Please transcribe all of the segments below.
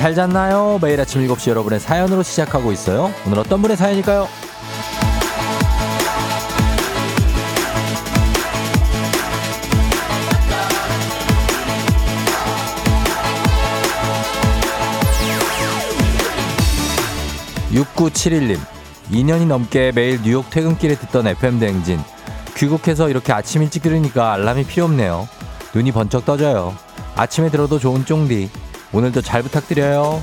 잘 잤나요? 매일 아침 7시 여러분의 사연으로 시작하고 있어요. 오늘 어떤 분의 사연일까요? 6971님 2년이 넘게 매일 뉴욕 퇴근길에 듣던 FM 대행진 귀국해서 이렇게 아침 일찍 들으니까 알람이 필요 없네요. 눈이 번쩍 떠져요. 아침에 들어도 좋은 쫑디 오늘도 잘 부탁드려요.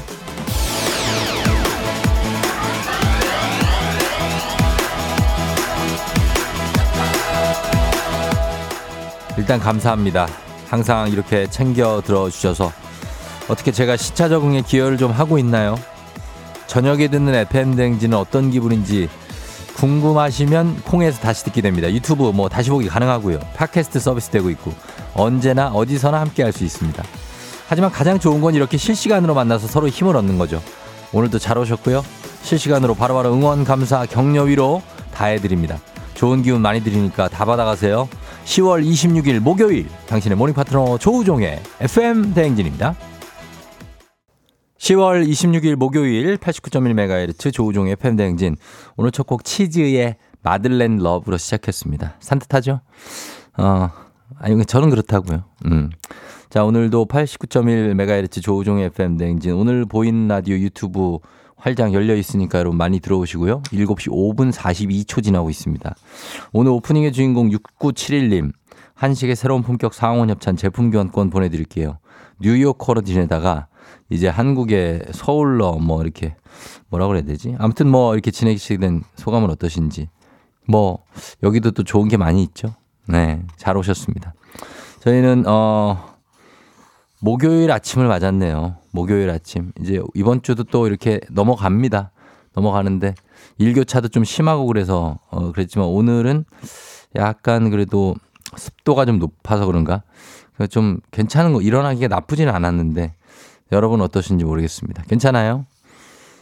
일단 감사합니다. 항상 이렇게 챙겨 들어주셔서 어떻게 제가 시차 적응에 기여를 좀 하고 있나요? 저녁에 듣는 FM 댕지는 어떤 기분인지 궁금하시면 콩에서 다시 듣게 됩니다. 유튜브 뭐 다시 보기 가능하고요. 팟캐스트 서비스 되고 있고 언제나 어디서나 함께 할 수 있습니다. 하지만 가장 좋은 건 이렇게 실시간으로 만나서 서로 힘을 얻는 거죠. 오늘도 잘 오셨고요. 실시간으로 바로바로 응원, 감사, 격려, 위로 다 해드립니다. 좋은 기운 많이 드리니까 다 받아가세요. 10월 26일 목요일 당신의 morning 파트너 조우종의 FM 대행진입니다. 10월 26일 목요일 89.1MHz 조우종의 FM 대행진 오늘 첫 곡 치즈의 Madeleine Love로 시작했습니다. 산뜻하죠? 어, 아니 저는 그렇다고요. 음. 자, 오늘도 89.1MHz 조우종의 FM 대행진 오늘 보이는 라디오 유튜브 활짝 열려 있으니까 여러분 많이 들어오시고요. 7시 5분 42초 지나고 있습니다. 오늘 오프닝의 주인공 6971님 한식의 새로운 품격 상원 협찬 제품 교환권 보내드릴게요. 뉴욕 커러지에다가 이제 한국의 서울러 뭐 이렇게 뭐라 그래야 되지? 아무튼 뭐 이렇게 지내시게 된 소감은 어떠신지. 뭐 여기도 또 좋은 게 많이 있죠. 네, 잘 오셨습니다. 저희는 어 목요일 아침을 맞았네요. 목요일 아침. 이제 이번 주도 또 이렇게 넘어갑니다. 넘어가는데 일교차도 좀 심하고 그래서 어 그랬지만 오늘은 약간 그래도 습도가 좀 높아서 그런가? 좀 괜찮은 거 일어나기가 나쁘지는 않았는데 여러분 어떠신지 모르겠습니다. 괜찮아요?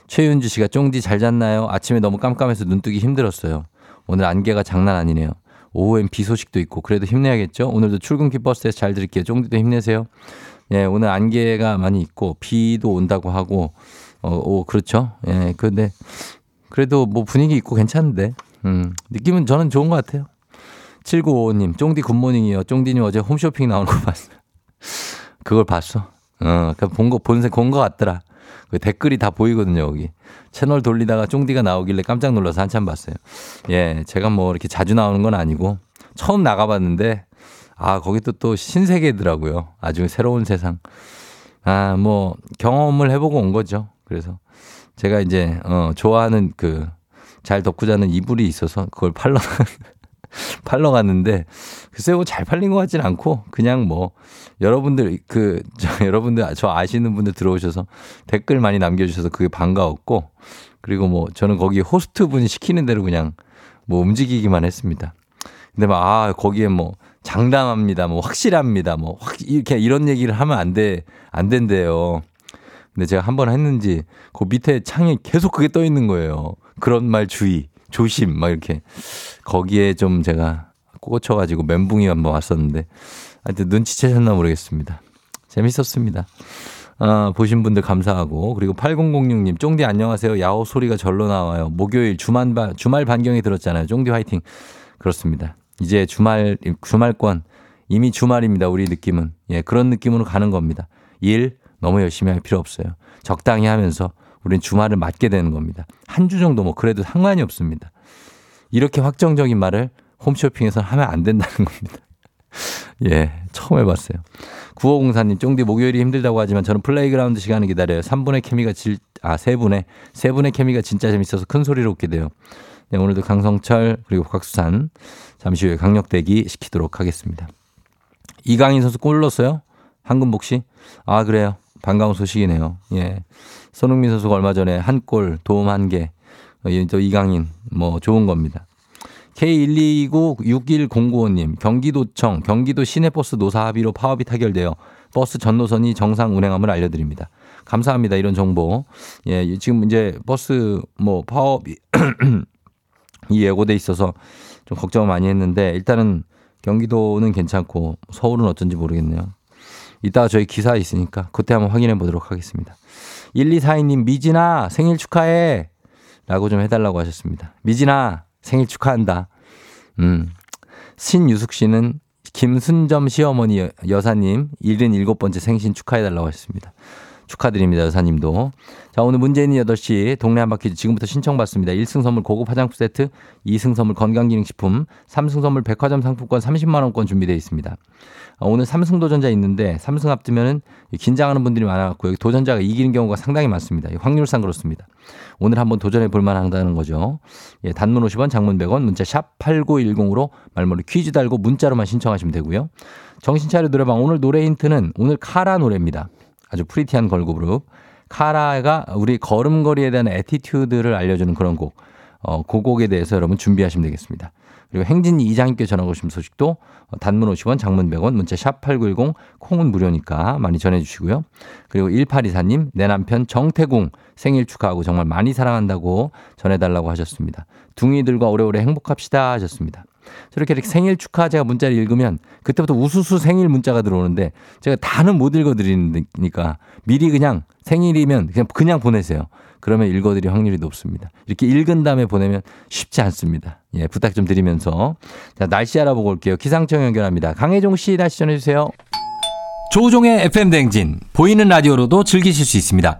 최윤주 씨가 쫑디 잘 잤나요? 아침에 너무 깜깜해서 눈 뜨기 힘들었어요. 오늘 안개가 장난 아니네요. 오후엔 비 소식도 있고 그래도 힘내야겠죠? 오늘도 출근길 버스에서 잘 들을게요. 쫑디도 힘내세요. 예, 오늘 안개가 많이 있고 비도 온다고 하고 어, 오, 그렇죠. 예, 근데 그래도 뭐 분위기 있고 괜찮은데. 음, 느낌은 저는 좋은 것 같아요. 7955님, 쫑디 굿모닝이요. 쫑디님 어제 홈쇼핑 나오는 거 봤어. 그걸 봤어. 어, 그본 거, 본색 본거 같더라. 그 댓글이 다 보이거든요, 여기. 채널 돌리다가 쫑디가 나오길래 깜짝 놀라서 한참 봤어요. 예, 제가 뭐 이렇게 자주 나오는 건 아니고 처음 나가봤는데 아, 거기 또또 신세계더라고요. 아주 새로운 세상. 아, 뭐 경험을 해보고 온 거죠. 그래서 제가 이제 어, 좋아하는 그 잘 덮고 자는 이불이 있어서 그걸 팔러 팔러 갔는데 글쎄 요 잘 팔린 것 같진 않고 그냥 뭐 여러분들 그 저, 여러분들 저 아시는 분들 들어오셔서 댓글 많이 남겨주셔서 그게 반가웠고 그리고 뭐 저는 거기 호스트 분이 시키는 대로 그냥 뭐 움직이기만 했습니다. 근데 막 아 거기에 뭐 장담합니다, 뭐 확실합니다, 뭐 확 이렇게 이런 얘기를 하면 안 돼, 안 된대요. 근데 제가 한 번 했는지 그 밑에 창에 계속 그게 떠 있는 거예요. 그런 말 주의, 조심, 막 이렇게 거기에 좀 제가 꽂혀 가지고 멘붕이 한번 왔었는데 하여튼 눈치채셨나 모르겠습니다. 재밌었습니다. 아, 보신 분들 감사하고 그리고 8006님 쫑디 안녕하세요. 야호 소리가 절로 나와요. 목요일 주말 반 주말 반경에 들었잖아요. 쫑디 화이팅. 그렇습니다. 이제 주말 주말권 이미 주말입니다. 우리 느낌은 예 그런 느낌으로 가는 겁니다. 일 너무 열심히 할 필요 없어요. 적당히 하면서 우린 주말을 맞게 되는 겁니다. 한 주 정도 뭐 그래도 상관이 없습니다. 이렇게 확정적인 말을 홈쇼핑에서 하면 안 된다는 겁니다. 예, 처음 해봤어요. 9504님, 쫑디 목요일이 힘들다고 하지만 저는 플레이그라운드 시간을 기다려요. 3분의 케미가 질, 아, 3분의, 3분의 케미가 진짜 재밌어서 큰 소리로 웃게 돼요. 네, 오늘도 강성철, 그리고 곽수산, 잠시 후에 강력대기 시키도록 하겠습니다. 이강인 선수 골 넣었어요? 한금복 씨? 아, 그래요. 반가운 소식이네요. 예. 손흥민 선수가 얼마 전에 한 골, 도움 한 개. 어, 또 이강인, 뭐, 좋은 겁니다. K1296109님, 경기도청, 경기도 시내버스 노사 합의로 파업이 타결되어 버스 전 노선이 정상 운행함을 알려드립니다. 감사합니다. 이런 정보. 예, 지금 이제 버스 뭐 파업 이이 예고돼 있어서 좀 걱정을 많이 했는데 일단은 경기도는 괜찮고 서울은 어쩐지 모르겠네요. 이따가 저희 기사 있으니까 그때 한번 확인해 보도록 하겠습니다. 1242님, 미진아, 생일 축하해. 라고 좀 해달라고 하셨습니다. 미진아, 생일 축하한다. 음. 신유숙 씨는 김순점 시어머니 여사님 77번째 생신 축하해달라고 하셨습니다. 축하드립니다, 여사님도. 자, 오늘 문재인이 8시 동네 한바퀴 지금부터 신청받습니다. 1승 선물 고급 화장품 세트, 2승 선물 건강기능식품, 3승 선물 백화점 상품권 30만원권 준비되어 있습니다. 어, 오늘 삼승 도전자 있는데 삼승 앞두면은 긴장하는 분들이 많아갖고 여기 도전자가 이기는 경우가 상당히 많습니다. 확률상 그렇습니다. 오늘 한번 도전해 볼 만하다는 거죠. 예, 단문 50원, 장문 100원, 문자 샵 8910으로 말머리 퀴즈 달고 문자로만 신청하시면 되고요. 정신차려 노래방 오늘 노래 힌트는 오늘 카라 노래입니다. 아주 pretty한 걸그룹. 카라가 우리 걸음걸이에 대한 attitude를 알려주는 그런 곡. 어, 그 곡에 대해서 여러분 준비하시면 되겠습니다. 그리고 행진이 이장님께 전화 오신 소식도 단문 50원, 장문 100원, 문자 샵 8910, 콩은 무료니까 많이 전해주시고요. 그리고 1824님, 내 남편 정태궁 생일 축하하고 정말 많이 사랑한다고 전해달라고 하셨습니다. 둥이들과 오래오래 행복합시다 하셨습니다. 저렇게 이렇게 생일 축하 제가 문자를 읽으면 그때부터 우수수 생일 문자가 들어오는데 제가 다는 못 읽어드리니까 미리 그냥 생일이면 그냥 그냥 보내세요. 그러면 읽어드릴 확률이 높습니다. 이렇게 읽은 다음에 보내면 쉽지 않습니다. 예, 부탁 좀 드리면서 자 날씨 알아보고 올게요. 기상청 연결합니다. 강혜종 씨 날씨 전해주세요. 조종의 FM 댕진 보이는 라디오로도 즐기실 수 있습니다.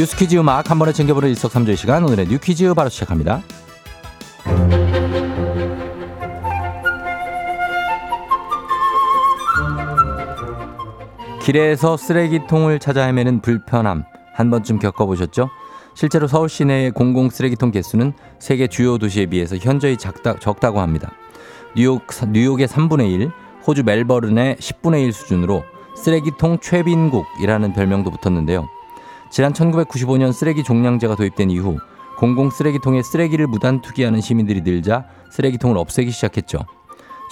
뉴스 퀴즈 음악 한 번에 챙겨보는 일석삼조의 시간 오늘의 뉴 퀴즈 바로 시작합니다. 길에서 쓰레기통을 찾아 헤매는 불편함 한 번쯤 겪어보셨죠? 실제로 서울 시내의 공공 쓰레기통 개수는 세계 주요 도시에 비해서 현저히 작다, 적다고 합니다. 뉴욕, 뉴욕의 3분의 1, 호주 멜버른의 10분의 1 수준으로 쓰레기통 최빈국이라는 별명도 붙었는데요. 지난 1995년 쓰레기 종량제가 도입된 이후 공공 쓰레기통에 쓰레기를 무단 투기하는 시민들이 늘자 쓰레기통을 없애기 시작했죠.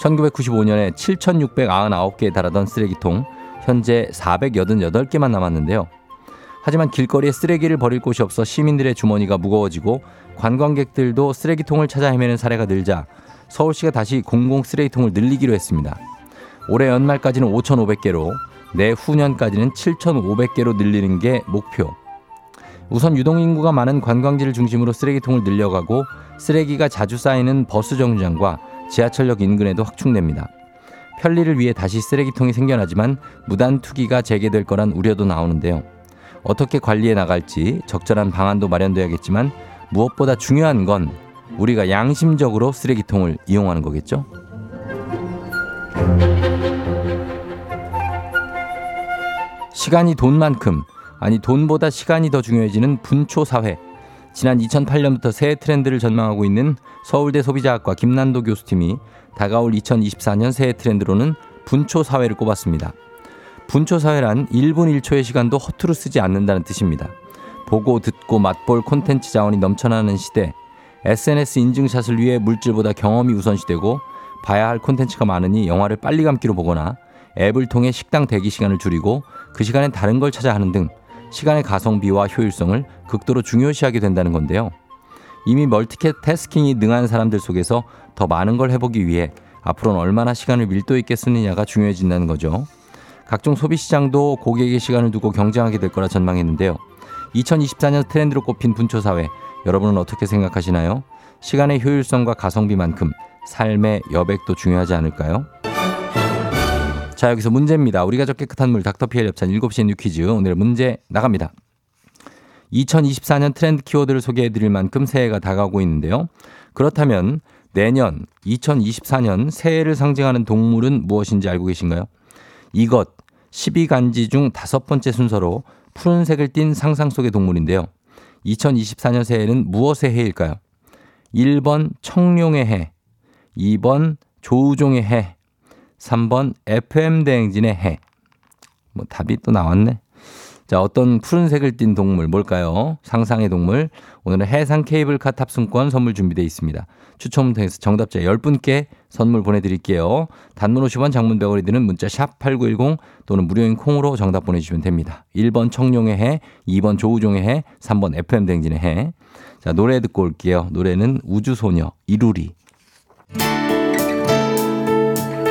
1995년에 7,699개에 달하던 쓰레기통, 현재 488개만 남았는데요. 하지만 길거리에 쓰레기를 버릴 곳이 없어 시민들의 주머니가 무거워지고 관광객들도 쓰레기통을 찾아 헤매는 사례가 늘자 서울시가 다시 공공 쓰레기통을 늘리기로 했습니다. 올해 연말까지는 5,500개로 내후년까지는 7,500개로 늘리는 게 목표. 우선 유동인구가 많은 관광지를 중심으로 쓰레기통을 늘려가고 쓰레기가 자주 쌓이는 버스 정류장과 지하철역 인근에도 확충됩니다. 편리를 위해 다시 쓰레기통이 생겨나지만 무단 투기가 재개될 거란 우려도 나오는데요. 어떻게 관리해 나갈지 적절한 방안도 마련돼야겠지만 무엇보다 중요한 건 우리가 양심적으로 쓰레기통을 이용하는 거겠죠? 시간이 돈만큼 아니 돈보다 시간이 더 중요해지는 분초 사회. 지난 2008년부터 새 트렌드를 전망하고 있는 서울대 소비자학과 김난도 교수팀이 다가올 2024년 새해 트렌드로는 분초 사회를 꼽았습니다. 분초 사회란 1분 1초의 시간도 허투루 쓰지 않는다는 뜻입니다. 보고 듣고 맛볼 콘텐츠 자원이 넘쳐나는 시대, SNS 인증샷을 위해 물질보다 경험이 우선시되고 봐야 할 콘텐츠가 많으니 영화를 빨리 감기로 보거나 앱을 통해 식당 대기 시간을 줄이고 그 시간엔 다른 걸 찾아 하는 등 시간의 가성비와 효율성을 극도로 중요시하게 된다는 건데요. 이미 멀티태스킹이 능한 사람들 속에서 더 많은 걸 해보기 위해 앞으로는 얼마나 시간을 밀도 있게 쓰느냐가 중요해진다는 거죠. 각종 소비 시장도 고객의 시간을 두고 경쟁하게 될 거라 전망했는데요. 2024년 트렌드로 꼽힌 분초 사회, 여러분은 어떻게 생각하시나요? 시간의 효율성과 가성비만큼 삶의 여백도 중요하지 않을까요? 자, 여기서 문제입니다. 우리가 저 깨끗한 물 닥터피엘 협찬 7시에 뉴 퀴즈. 오늘 문제 나갑니다. 2024년 트렌드 키워드를 소개해 드릴 만큼 새해가 다가오고 있는데요. 그렇다면 내년 2024년 새해를 상징하는 동물은 무엇인지 알고 계신가요? 이것 12간지 중 다섯 번째 순서로 푸른색을 띤 상상 속의 동물인데요. 2024년 새해는 무엇의 해일까요? 1번 청룡의 해, 2번 조우종의 해, 3번 FM 대행진의 해. 뭐 답이 또 나왔네. 자, 어떤 푸른색을 띤 동물 뭘까요? 상상의 동물. 오늘은 해상 케이블카 탑승권 선물 준비되어 있습니다. 추첨 통해서 정답자 10분께 선물 보내드릴게요. 단문 50원 장문 100원이 드는 문자 샵 8910 또는 무료인 콩으로 정답 보내주시면 됩니다. 1번 청룡의 해, 2번 조우종의 해, 3번 FM 댕진의 해. 자, 노래 듣고 올게요. 노래는 우주소녀, 이루리.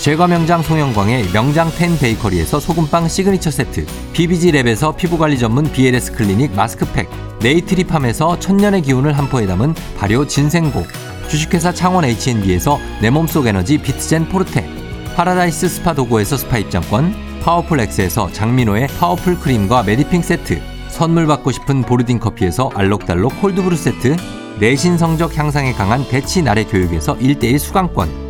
제과 명장 송영광의 명장 텐 베이커리에서 소금빵 시그니처 세트, BBG 랩에서 피부관리 전문 BLS 클리닉 마스크팩, 네이트리팜에서 천년의 기운을 한 포에 담은 발효 진생고, 주식회사 창원 H&B에서 내 몸속 에너지 비트젠 포르테, 파라다이스 스파 도고에서 스파 입장권, 파워풀 엑스에서 장민호의 파워풀 크림과 메디핑 세트, 선물 받고 싶은 보르딘 커피에서 알록달록 콜드브루 세트, 내신 성적 향상에 강한 대치 나래 교육에서 1대1 수강권,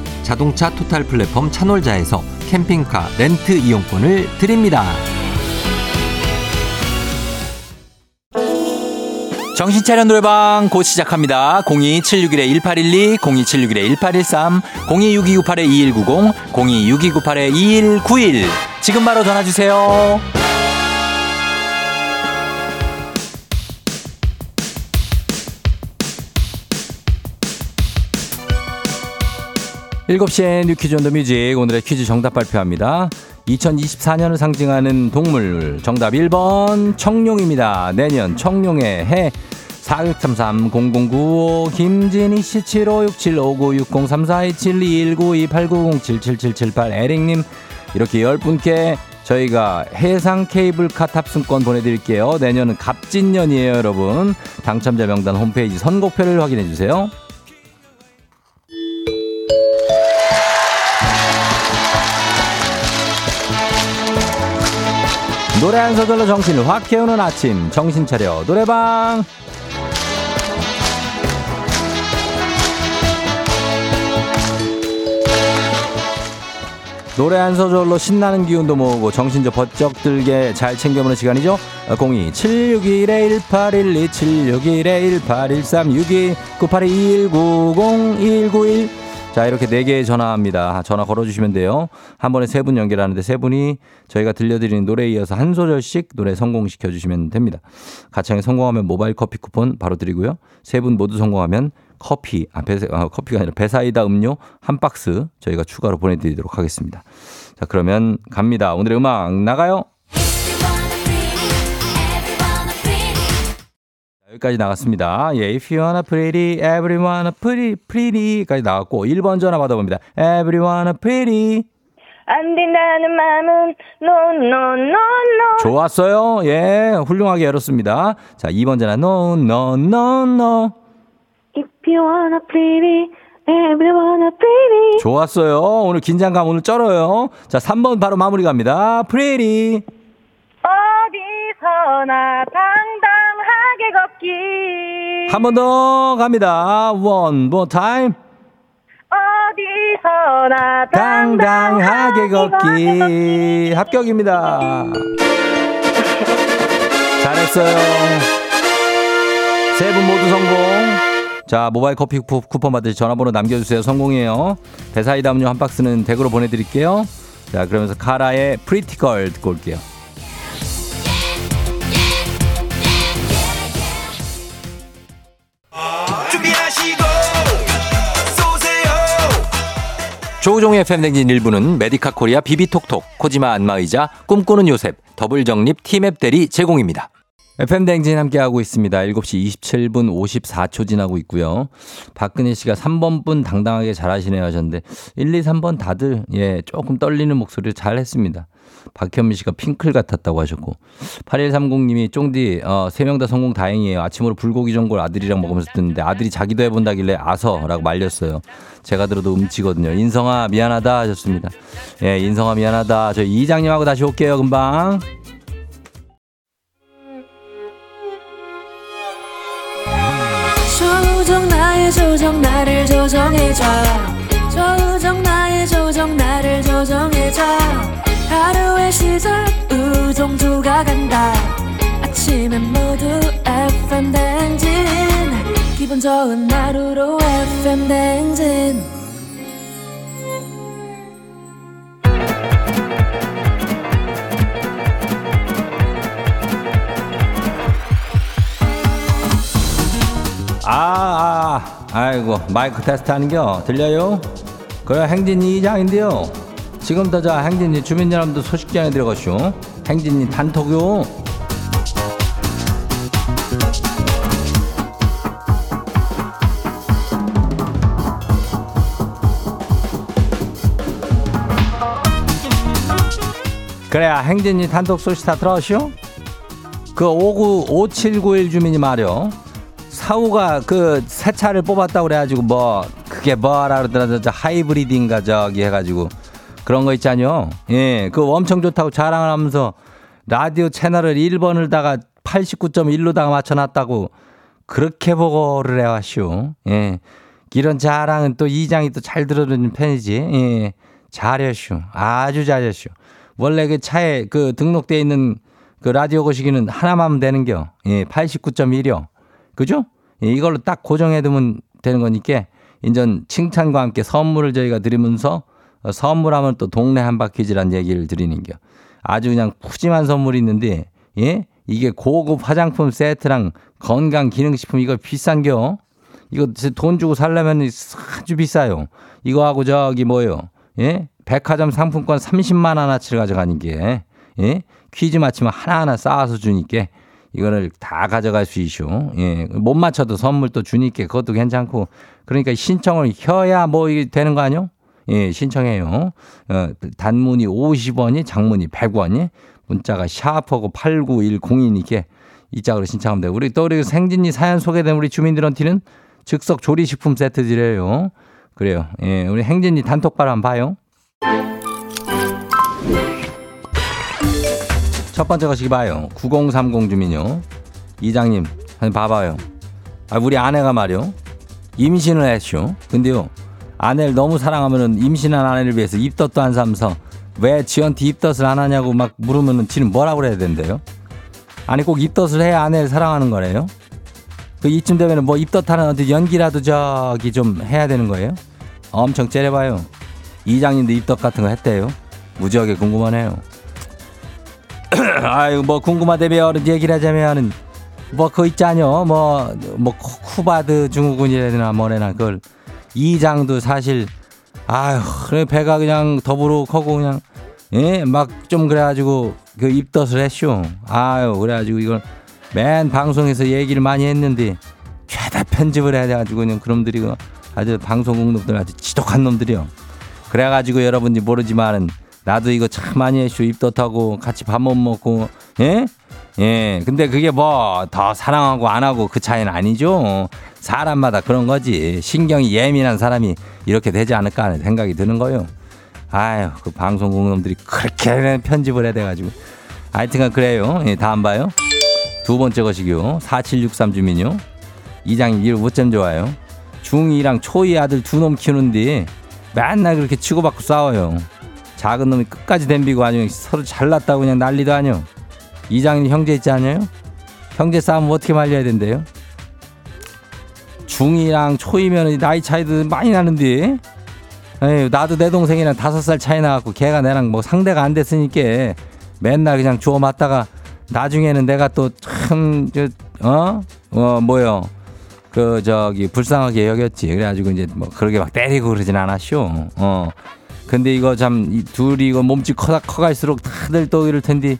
자동차 토탈 플랫폼 차놀자에서 캠핑카 렌트 이용권을 드립니다. 정신차려 노래방 곧 시작합니다. 02761-1812, 02761-1813, 026298-2190, 026298-2191. 지금 바로 전화주세요. 7시에 New Quiz on the Music 오늘의 퀴즈 정답 발표합니다. 2024년을 상징하는 동물 정답 1번 청룡입니다. 내년 청룡의 해 4633-0095 김진희 씨 7567-5960-3427-2192-8907-7778 에릭님 이렇게 10분께 저희가 해상 케이블카 탑승권 보내드릴게요. 내년은 갑진년이에요 여러분. 당첨자 명단 홈페이지 선곡표를 확인해 주세요. 노래 한 소절로 정신을 확 깨우는 아침. 정신 차려. 노래방. 노래 한 소절로 신나는 기운도 모으고 정신 좀 번쩍 들게 잘 챙겨보는 시간이죠. 02 761 1812 761 1813 62 982 190 191 자, 이렇게 네 개의 전화합니다. 전화 걸어주시면 돼요. 한 번에 세 분 연결하는데 세 분이 저희가 들려드리는 노래에 이어서 한 소절씩 노래 성공시켜 주시면 됩니다. 가창에 성공하면 모바일 커피 쿠폰 바로 드리고요. 세 분 모두 성공하면 커피, 아, 배, 아, 커피가 아니라 배사이다 음료 한 박스 저희가 추가로 보내드리도록 하겠습니다. 자, 그러면 갑니다. 오늘의 음악 나가요. 여기까지 나갔습니다. 예, if you wanna pretty, everyone a pretty, pretty까지 나왔고 1번 전화 받아봅니다. everyone a pretty. 안 된다는 마음은 no no no no. 좋았어요. 예, 훌륭하게 열었습니다. 자, 2번 전화 no no no no. If you wanna pretty, everyone a pretty. 좋았어요. 오늘 긴장감 오늘 쩔어요. 자, 3번 바로 마무리 갑니다. pretty. 어디서나 당당 하게 걷기. 한 번 더 갑니다. one more time. 어디서나 당당하게 걷기. 합격입니다. 잘했어요. 세 분 모두 성공. 자, 모바일 커피 쿠- 쿠폰 받으실 전화번호 남겨주세요. 성공이에요. 배사이다 음료 한 박스는 댁으로 보내드릴게요. 자, 그러면서 카라의 Pretty Girl 듣고 올게요. 조우종의 FM댕진 일부는 메디카 코리아 비비톡톡, 코지마 안마의자, 꿈꾸는 요셉, 더블정립 티맵 대리 제공입니다. FM댕진 함께하고 있습니다. 7시 27분 54초 지나고 있고요. 박근혜 씨가 3번 분 당당하게 잘하시네요 하셨는데 1, 2, 3번 다들 예 조금 떨리는 목소리를 잘 했습니다. 박현미 씨가 핑클 같았다고 하셨고 8130님이 쫑디 어, 3명 다 성공 다행이에요. 아침으로 불고기 전골 아들이랑 먹으면서 듣는데 아들이 자기도 해본다길래 아서라고 말렸어요. 제가 들어도 음치거든요. 인성아 미안하다 하셨습니다. 예 인성아 미안하다. 저 이장님하고 다시 올게요 금방. 조정 나의 조정 나를 조정해줘 조정 나의 조정 나를 조정해줘 하루의 시절 우정조가 간다 아침엔 모두 FM 댕진 기분 좋은 하루로 FM 댕진 아, 아, 아이고, 마이크 테스트 하는겨. 들려요? 그래, 행진이 이장인데요. 지금부터 자, 행진이 주민 여러분들 소식 전해 들어가시오. 행진이 단톡요. 그래야 행진이 단톡 소식 다 들어오시오? 그 59, 5791 주민이 말이요. 사우가 그 새 차를 뽑았다고 그래가지고 뭐 그게 뭐라 그러더라 저 하이브리드인가 저기 해가지고 그런 거 있잖요. 예, 그 엄청 좋다고 자랑을 하면서 라디오 채널을 1번을 다가 89.1로다가 맞춰놨다고 그렇게 보고를 해왔슈. 예, 이런 자랑은 또 이장이 또 잘 들어주는 편이지. 예, 잘했슈. 아주 잘했슈. 원래 그 차에 그 등록돼 있는 그 라디오 거시기는 하나만 되는겨. 예, 89.1이요. 그죠? 예, 이걸로 딱 고정해두면 되는 거니까 인전 칭찬과 함께 선물을 저희가 드리면서 어, 선물하면 또 동네 한바퀴즈란 얘기를 드리는겨. 아주 그냥 푸짐한 선물이 있는데 예? 이게 고급 화장품 세트랑 건강 기능식품 이거 비싼겨. 이거 돈 주고 살려면 아주 비싸요. 이거 하고 저기 뭐요? 예? 백화점 상품권 30만 원어치를 가져가는 게 예? 퀴즈 맞히면 하나하나 쌓아서 주니까 이거를 다 가져갈 수 있쇼. 예. 못 맞춰도 선물 또 주니까 그것도 괜찮고. 그러니까 신청을 혀야 뭐 되는 거 아니요? 예, 신청해요. 어, 단문이 50원이, 장문이 100원이, 문자가 샤프하고 8910이니까 이 짝으로 신청하면 돼요. 우리 또 우리 생진이 사연 소개된 우리 주민들한테는 즉석 조리식품 세트 드려요. 그래요. 예, 우리 행진이 단톡방 한번 봐요. 첫 번째 것이 봐요. 9030 주민요. 이장님, 한번 봐봐요. 아, 우리 아내가 말이요. 임신을 했쇼. 근데요. 아내를 너무 사랑하면은 임신한 아내를 위해서 입덧도 안 사면서 왜 지한테 입덧을 안 하냐고 막 물으면은 지는 뭐라고 그래야 된대요? 아니 꼭 입덧을 해야 아내를 사랑하는 거래요? 그 이쯤 되면은 뭐 입덧하는 어떤 연기라도 저기 좀 해야 되는 거예요? 엄청 째려봐요. 이장님도 입덧 같은 거 했대요. 무지하게 궁금하네요. 아유 뭐 궁금하다면 얘기를 하자면은 뭐 그거 있잖요 뭐뭐 쿠바드 증후군이라나 뭐래나 그걸 이 장도 사실 아유 그래 배가 그냥 더부룩하고 그냥 예 막 좀 그래가지고 그 입덧을 했쇼. 아유 그래가지고 이걸 맨 방송에서 얘기를 많이 했는데 죄다 편집을 해야 돼가지고 그냥 그놈들이 그 아주 방송국 놈들 아주 지독한 놈들이요. 그래가지고 여러분이 모르지만은 나도 이거 참 많이 했쇼. 입덧하고 같이 밥 못 먹고 예? 예. 근데 그게 뭐 더 사랑하고 안 하고 그 차이는 아니죠. 사람마다 그런 거지. 신경이 예민한 사람이 이렇게 되지 않을까 하는 생각이 드는 거요. 아유, 그 방송국 놈들이 그렇게 편집을 해야 돼가지고. 하여튼간 그래요. 예, 다음 봐요. 두 번째 것이요. 4763 주민요. 이장님 일 어쩜 좋아요. 중2랑 초2 아들 두 놈 키우는데 맨날 그렇게 치고받고 싸워요. 작은 놈이 끝까지 덤비고 아주 서로 잘났다고 그냥 난리도 아니요. 이장님 형제 있지 않아요? 형제 싸움 어떻게 말려야 된대요? 중2랑 초2면 나이 차이도 많이 나는데 에이, 나도 내 동생이랑 다섯 살 차이 나갖고 걔가 내랑 뭐 상대가 안 됐으니까 맨날 그냥 주워 맞다가 나중에는 내가 또 참, 저, 어? 어, 뭐요? 그, 저기, 불쌍하게 여겼지. 그래가지고 이제 뭐 그렇게 막 때리고 그러진 않았쇼. 어. 근데 이거 참, 이 둘이 이거 몸집 커, 커갈수록 다들 또 이럴 텐데,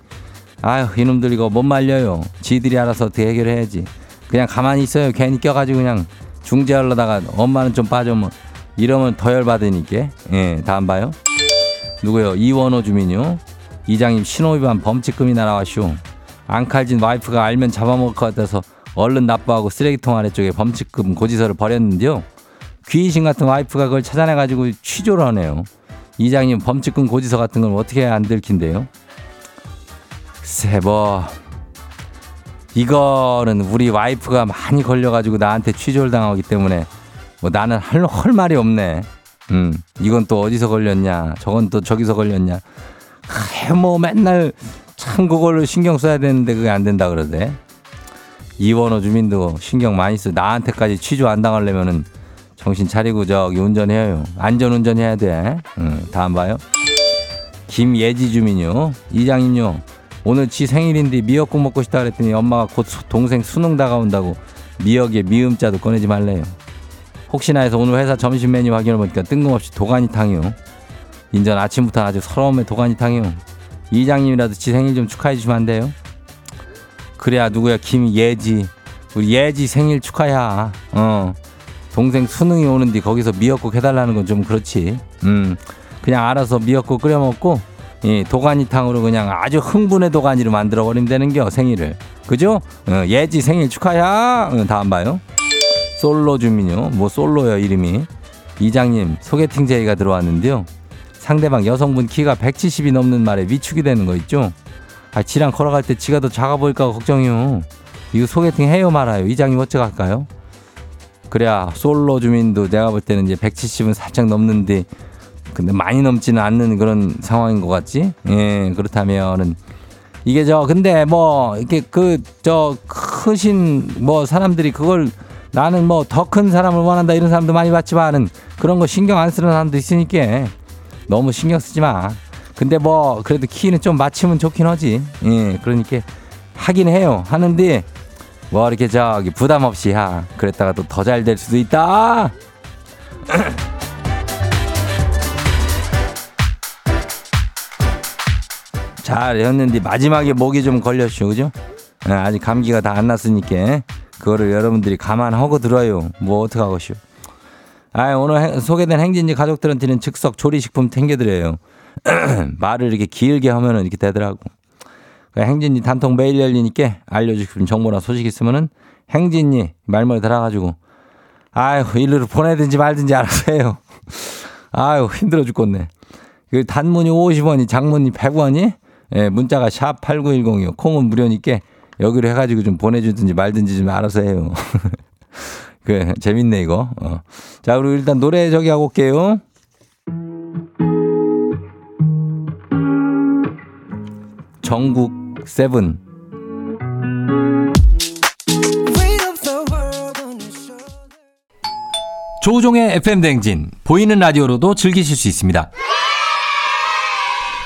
아휴, 이놈들 이거 못 말려요. 지들이 알아서 어떻게 해결해야지. 그냥 가만히 있어요. 괜히 껴가지고 그냥 중재하려다가 엄마는 좀 빠져면 이러면 더 열받으니까. 예, 다음 봐요. 누구요? 이원호 주민요. 이장님 신호위반 범칙금이나 나왔쇼. 앙칼진 와이프가 알면 잡아먹을 것 같아서 얼른 납부하고 쓰레기통 아래쪽에 범칙금 고지서를 버렸는데요. 귀신 같은 와이프가 그걸 찾아내가지고 취조를 하네요. 이장님 범칙금 고지서 같은 건 어떻게 안 들킨대요? 뭐 이거는 우리 와이프가 많이 걸려가지고 나한테 취조를 당하기 때문에 뭐 나는 할, 할 말이 없네. 음, 이건 또 어디서 걸렸냐. 저건 또 저기서 걸렸냐. 아, 뭐 맨날 참 그걸로 신경 써야 되는데 그게 안 된다 그러대. 이원호 주민도 신경 많이 써. 나한테까지 취조 안 당하려면은 정신 차리고 저기 운전해요. 안전 운전해야 돼. 음, 다음 봐요. 김예지 주민요. 이장님요. 오늘 지 생일인데 미역국 먹고 싶다 그랬더니 엄마가 곧 수- 동생 수능 다가온다고 미역에 미음자도 꺼내지 말래요. 혹시나 해서 오늘 회사 점심 메뉴 확인해 보니까 뜬금없이 도가니탕이요. 인전 아침부터 아주 서러움의 도가니탕이요. 이장님이라도 지 생일 좀 축하해 주시면 안 돼요? 그래야 누구야 김예지 우리 예지 생일 축하야. 어 동생 수능이 오는데 거기서 미역국 해달라는 건 좀 그렇지. 음 그냥 알아서 미역국 끓여 먹고 이 도가니탕으로 그냥 아주 흥분의 도가니로 만들어 버리면 되는겨 생일을 그죠? 어, 예지 생일 축하야. 어, 다음 봐요. 솔로 주민요. 뭐 솔로요 이름이. 이장님 소개팅 제의가 들어왔는데요. 상대방 여성분 키가 170이 넘는 말에 위축이 되는 거 있죠? 아, 지랑 걸어갈 때 지가 더 작아 보일까 걱정이요. 이거 소개팅 해요 말아요. 이장님 어쩌갈까요? 그래야 솔로 주민도 내가 볼 때는 이제 170은 살짝 넘는데 근데 많이 넘지는 않는 그런 상황인 것 같지? 예, 그렇다면은 이게 저 근데 뭐 이렇게 그 저 크신 뭐 사람들이 그걸 나는 뭐 더 큰 사람을 원한다 이런 사람도 많이 봤지만은 그런 거 신경 안 쓰는 사람도 있으니까 너무 신경 쓰지 마. 근데 뭐 그래도 키는 좀 맞추면 좋긴 하지. 예, 그러니까 하긴 해요. 하는데 뭐 이렇게 저기 부담 없이 하. 그랬다가 또 더 잘 될 수도 있다. 잘 했는데 마지막에 목이 좀 걸렸죠, 그죠? 예, 아직 감기가 다 안 났으니까 그거를 여러분들이 감안하고 들어요. 뭐 어떡하고쇼. 아, 오늘 행- 소개된 행진지 가족들한테는 즉석 조리식품 챙겨드려요. 말을 이렇게 길게 하면은 이렇게 되더라고. 그 행진이 단통 매일 열리니까 알려주신 정보나 소식 있으면은 행진이 말머리 달아가지고 아유 일로 보내든지 말든지 알아서 해요. 아유 힘들어 죽겠네. 그 단문이 50원이 장문이 100원이 예, 문자가 샵 8910이요. 콩은 무료니까 여기로 해가지고 좀 보내주든지 말든지 좀 알아서 해요. 그 재밌네 이거. 어. 자 그리고 일단 노래 저기 하고 올게요. 정국 Seven. 조우종의 FM 댕진 보이는 라디오로도 즐기실 수 있습니다.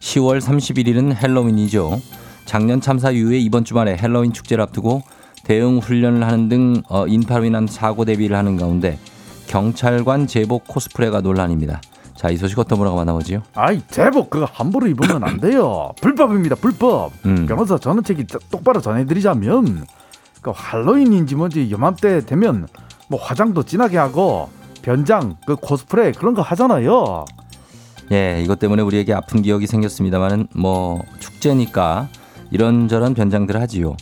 10월 31일은 헬로윈이죠. 작년 참사 이후에 이번 주말에 헬로윈 축제를 앞두고 대응 훈련을 하는 등 어, 인파로 인한 사고 대비를 하는 가운데 경찰관 제복 코스프레가 논란입니다. 자, 이 소식 어떤 분하고 만나보지요? 아이 제복 그거 함부로 입으면 안 돼요. 불법입니다. 불법. 음. 변호사 저는 책이 똑바로 전해드리자면 그 할로윈인지 뭔지 요맘때 되면 뭐 화장도 진하게 하고 변장 그 코스프레 그런 거 하잖아요. 예, 이것 때문에 우리에게 아픈 기억이 생겼습니다만은 뭐 축제니까 이런저런 변장들을 하지요.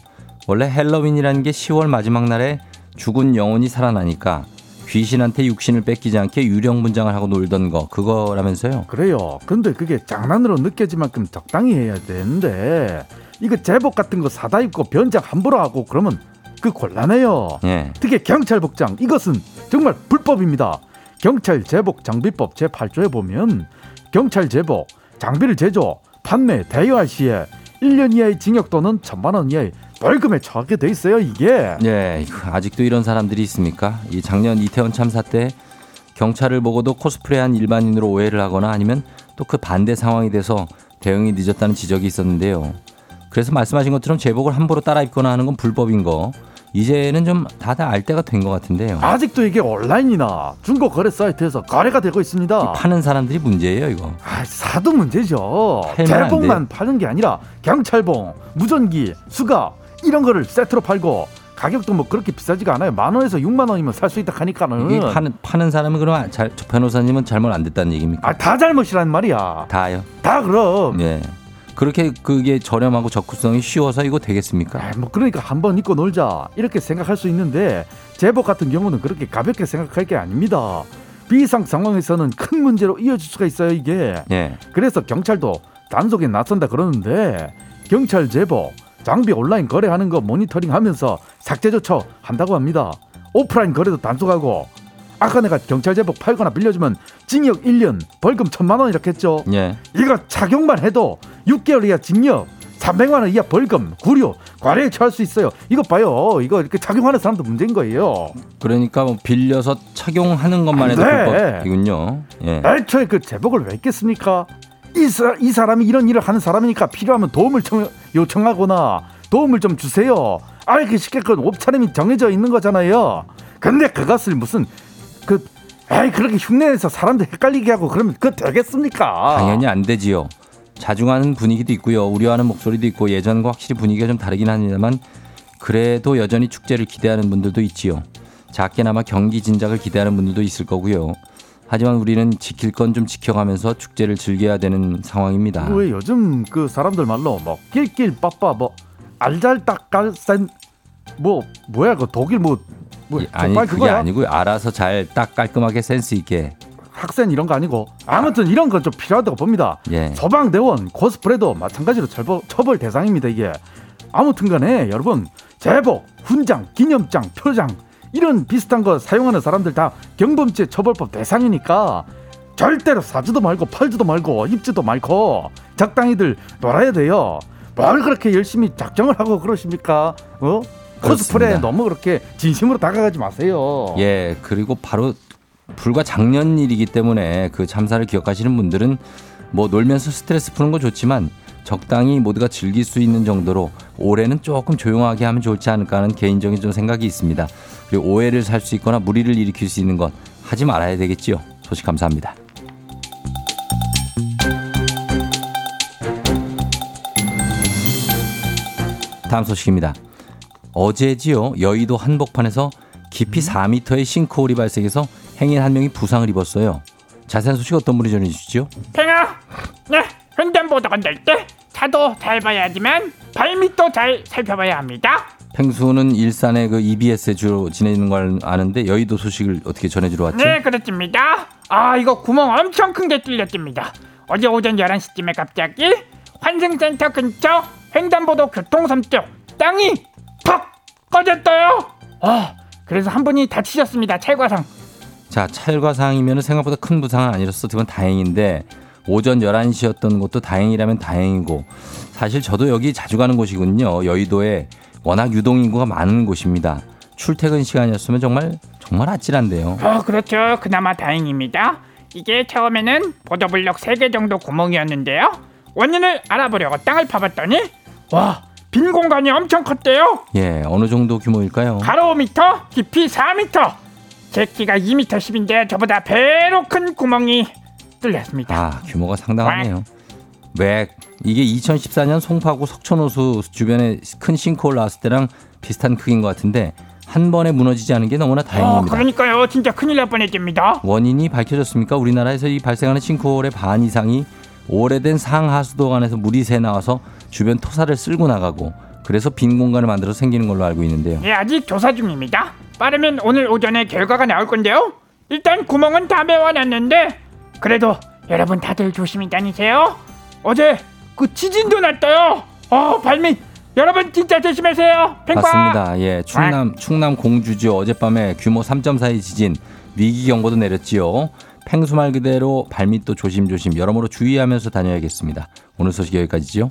원래 헬로윈이라는 게 10월 마지막 날에 죽은 영혼이 살아나니까 귀신한테 육신을 뺏기지 않게 유령 분장을 하고 놀던 거 그거라면서요? 그래요. 근데 그게 장난으로 느껴질 만큼 적당히 해야 되는데 이거 제복 같은 거 사다 입고 변장 함부로 하고 그러면 그 곤란해요. 예. 특히 경찰 복장 이것은 정말 불법입니다. 경찰 제복 장비법 제 8조에 보면 경찰 제복 장비를 제조 판매 대여할 시에 1년 이하의 징역 또는 천만 원 이하의 벌금에 처하게 돼 있어요. 이게 예, 아직도 이런 사람들이 있습니까? 이 작년 이태원 참사 때 경찰을 보고도 코스프레한 일반인으로 오해를 하거나 아니면 또 그 반대 상황이 돼서 대응이 늦었다는 지적이 있었는데요. 그래서 말씀하신 것처럼 제복을 함부로 따라 입거나 하는 건 불법인 거. 이제는 좀 다들 알 때가 된 것 같은데요. 아직도 이게 온라인이나 중고 거래 사이트에서 거래가 되고 있습니다. 파는 사람들이 문제예요, 이거. 아, 사도 문제죠. 제복만 파는 게 아니라 경찰봉, 무전기, 수갑 이런 거를 세트로 팔고 가격도 뭐 그렇게 비싸지가 않아요. 만 원에서 6만 원이면 살 수 있다 하니까는. 이 파는 파는 사람은 그럼 잘, 저 변호사님은 잘못 안 됐다는 얘기입니까? 아, 다 잘못이란 말이야. 다요. 다 그럼. 예. 그렇게 그게 저렴하고 접근성이 쉬워서 이거 되겠습니까? 아, 뭐 그러니까 한번 입고 놀자 이렇게 생각할 수 있는데 제복 같은 경우는 그렇게 가볍게 생각할 게 아닙니다. 비상 상황에서는 큰 문제로 이어질 수가 있어요 이게. 예. 그래서 경찰도 단속에 나선다 그러는데 경찰 제보 장비 온라인 거래하는 거 모니터링하면서 삭제 조처 한다고 합니다. 오프라인 거래도 단속하고 아까 내가 경찰 제복 팔거나 빌려주면 징역 1년 벌금 천만 원 이렇게 했죠. 예. 이거 착용만 해도 6개월 이하 징역 300만 원 이하 벌금 구류 과례에 처할 수 있어요. 이거 봐요. 이거 이렇게 착용하는 사람도 문제인 거예요. 그러니까 뭐 빌려서 착용하는 것만 해도 안 돼. 불법이군요. 예. 애초에 그 제복을 왜 입겠습니까? 이, 사, 이 사람이 이런 일을 하는 사람이니까 필요하면 도움을 청, 요청하거나 도움을 좀 주세요. 알기 쉽게끔 옷차림이 정해져 있는 거잖아요. 근데 그것을 무슨 그 에이 그렇게 흉내내서 사람들 헷갈리게 하고 그러면 그거 되겠습니까? 당연히 안 되지요. 자중하는 분위기도 있고요. 우려하는 목소리도 있고 예전과 확실히 분위기가 좀 다르긴 합니다만 그래도 여전히 축제를 기대하는 분들도 있지요. 작게나마 경기 진작을 기대하는 분들도 있을 거고요. 하지만 우리는 지킬 건 좀 지켜가면서 축제를 즐겨야 되는 상황입니다. 왜 요즘 그 사람들 말로 뭐 낄낄 빠빠 뭐 알잘딱깔센 뭐 뭐야 그 독일 뭐, 뭐 예, 아니 그게 그거야? 아니고요. 알아서 잘 딱 깔끔하게 센스 있게 학생 이런 거 아니고 아무튼 이런 건 좀 필요하다고 봅니다. 예. 소방대원 코스프레도 마찬가지로 처벌, 처벌 대상입니다 이게. 아무튼간에 여러분 제복, 훈장, 기념장, 표장 이런 비슷한 거 사용하는 사람들 다 경범죄 처벌법 대상이니까 절대로 사지도 말고 팔지도 말고 입지도 말고 적당히들 놀아야 돼요. 뭘 그렇게 열심히 작정을 하고 그러십니까? 어? 코스프레. 너무 그렇게 진심으로 다가가지 마세요. 예, 그리고 바로 불과 작년 일이기 때문에 그 참사를 기억하시는 분들은 뭐 놀면서 스트레스 푸는 건 좋지만 적당히 모두가 즐길 수 있는 정도로 올해는 조금 조용하게 하면 좋지 않을까 하는 개인적인 좀 생각이 있습니다. 그리고 오해를 살 수 있거나 무리를 일으킬 수 있는 것 하지 말아야 되겠지요. 소식 감사합니다. 다음 소식입니다. 어제지요 여의도 한복판에서 깊이 4m의 싱크홀이 발생해서 행인 한 명이 부상을 입었어요. 자세한 소식 어떤 분이 전해주시죠? 팽아, 네, 횡단보도 건널 때 차도 잘 봐야지만 발밑도 잘 살펴봐야 합니다. 펭수는 일산의 그 EBS에 주로 지내는 걸 아는데 여의도 소식을 어떻게 전해주러 왔죠? 네, 그렇습니다. 아, 이거 구멍 엄청 큰 게 뚫렸답니다. 어제 오전 11시쯤에 갑자기 환승센터 근처 횡단보도 교통섬 쪽 땅이 팍 꺼졌어요. 아, 그래서 한 분이 다치셨습니다. 찰과상. 자, 찰과상이면 생각보다 큰 부상은 아니었어. 그건 다행인데 오전 11시였던 것도 다행이라면 다행이고 사실 저도 여기 자주 가는 곳이군요. 여의도에 워낙 유동인구가 많은 곳입니다. 출퇴근 시간이었으면 정말 정말 아찔한데요. 어, 그렇죠. 그나마 다행입니다. 이게 처음에는 보도블럭 3개 정도 구멍이었는데요. 원인을 알아보려고 땅을 파봤더니 와, 빈 공간이 엄청 컸대요. 예, 어느 정도 규모일까요? 가로 5m, 깊이 4m. 제 키가 2m 10인데 저보다 배로 큰 구멍이 뚫렸습니다. 아, 규모가 상당하네요. 왜 이게 2014년 송파구 석촌호수 주변에 큰 싱크홀 나왔을 때랑 비슷한 크기인 것 같은데 한 번에 무너지지 않은 게 너무나 어, 다행입니다. 그러니까요. 진짜 큰일 날 뻔했답니다. 원인이 밝혀졌습니까? 우리나라에서 이 발생하는 싱크홀의 반 이상이 오래된 상하수도 안에서 물이 새 나와서 주변 토사를 쓸고 나가고 그래서 빈 공간을 만들어서 생기는 걸로 알고 있는데요. 예, 아직 조사 중입니다. 빠르면 오늘 오전에 결과가 나올 건데요. 일단 구멍은 다 메워놨는데 그래도 여러분 다들 조심히 다니세요. 어제 그 지진도 났어요. 어, 발밑 여러분 진짜 조심하세요. 팽파. 맞습니다. 예, 충남 충남 공주죠. 어젯밤에 규모 3.4의 지진 위기 경보도 내렸지요. 팽수 말 그대로 발밑도 조심조심 여러모로 주의하면서 다녀야겠습니다. 오늘 소식 여기까지죠.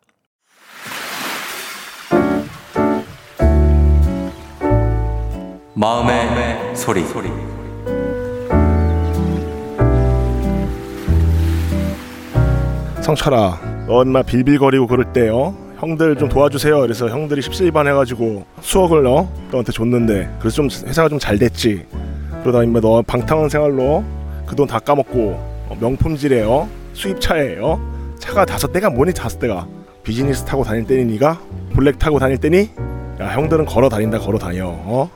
마음의, 소리. 성철아, 너 엄마 빌빌거리고 그럴 때요. 형들 좀 도와주세요. 그래서 형들이 십시일반 해가지고 수억을 너 너한테 줬는데 그래서 좀 회사가 좀 잘 됐지. 그러다 임마 너 방탕한 생활로 그 돈 다 까먹고 어, 명품질에요. 수입차에요. 차가 다섯 대가 뭐니 다섯 대가 비즈니스 타고 다닐 때니 니가 블랙 타고 다닐 때니 야 형들은 걸어 다닌다 걸어 다녀. 어?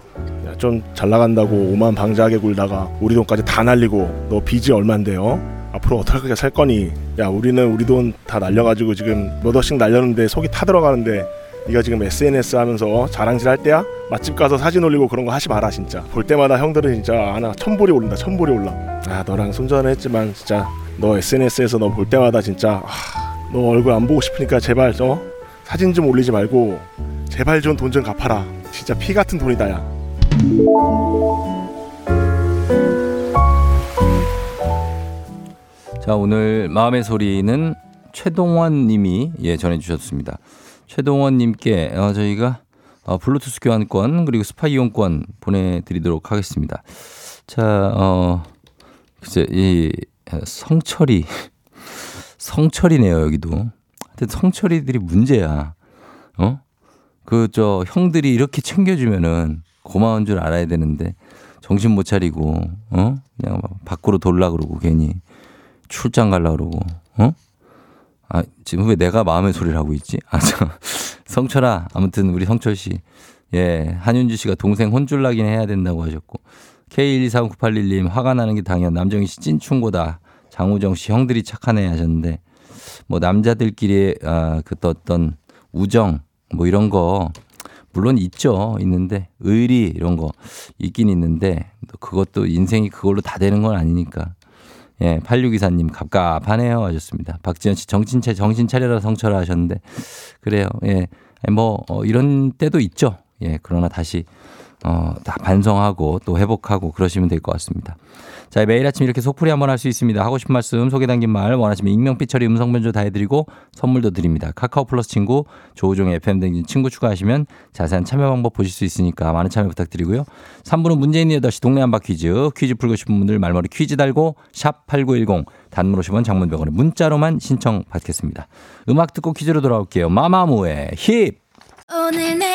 좀 잘 나간다고 오만 방자하게 굴다가 우리 돈까지 다 날리고 너 빚이 얼만데요? 앞으로 어떻게 살 거니? 야 우리는 우리 돈 다 날려가지고 지금 몇 억씩 날렸는데 속이 타들어가는데 네가 지금 SNS 하면서 자랑질 할 때야? 맛집 가서 사진 올리고 그런 거 하지 마라 진짜 볼 때마다 형들은 진짜 하나 천불이 오른다 천불이 올라 아 너랑 손전을 했지만 진짜 너 SNS에서 너 볼 때마다 진짜 아, 너 얼굴 안 보고 싶으니까 제발 어? 사진 좀 올리지 말고 제발 좀 돈좀 갚아라 진짜 피 같은 돈이다 야 자, 오늘 마음의 소리는 최동원 님이 예, 전해 주셨습니다. 최동원 님께 어, 저희가 어, 블루투스 교환권 그리고 스파 이용권 보내 드리도록 하겠습니다. 자, 어, 글쎄, 이 성철이, 성철이네요, 여기도. 하여튼 성철이들이 문제야. 어? 그, 저, 형들이 이렇게 챙겨 주면은 고마운 줄 알아야 되는데 정신 못 차리고, 어? 그냥 막 밖으로 돌라 그러고 괜히. 출장 갈라 그러고 어? 아 지금 왜 내가 마음의 소리를 하고 있지? 아저 성철아 아무튼 우리 성철 씨 예, 한윤주 씨가 동생 혼쭐나긴 해야 된다고 하셨고 K1239811님 화가 나는 게 당연 남정희 씨 찐충고다 장우정 씨 형들이 착하네 하셨는데 뭐 남자들끼리 아 그 어떤 우정 뭐 이런 거 물론 있죠 있는데 의리 이런 거 있긴 있는데 또 그것도 인생이 그걸로 다 되는 건 아니니까 예, 8624님 갑갑하네요 하셨습니다. 박지현 씨 정신 차 정신 차려라 성철아 하셨는데 그래요. 예. 뭐 어, 이런 때도 있죠. 예. 그러나 다시 어, 다 반성하고 또 회복하고 그러시면 될 것 같습니다. 자, 매일 아침 이렇게 속풀이 한번 할 수 있습니다. 하고 싶은 말씀, 소개 담긴 말, 원하시면 익명피 처리 음성 변조 다 해드리고 선물도 드립니다. 카카오 플러스 친구, 조우종의 FM 댕진 친구 추가하시면 자세한 참여 방법 보실 수 있으니까 많은 참여 부탁드리고요. 3부는 문재인 8시 동네 한바 퀴즈, 퀴즈 풀고 싶은 분들 말머리 퀴즈 달고 샵 8910 단문 50원 장문병원에 문자로만 신청 받겠습니다. 음악 듣고 퀴즈로 돌아올게요. 마마무의 힙! 오늘 내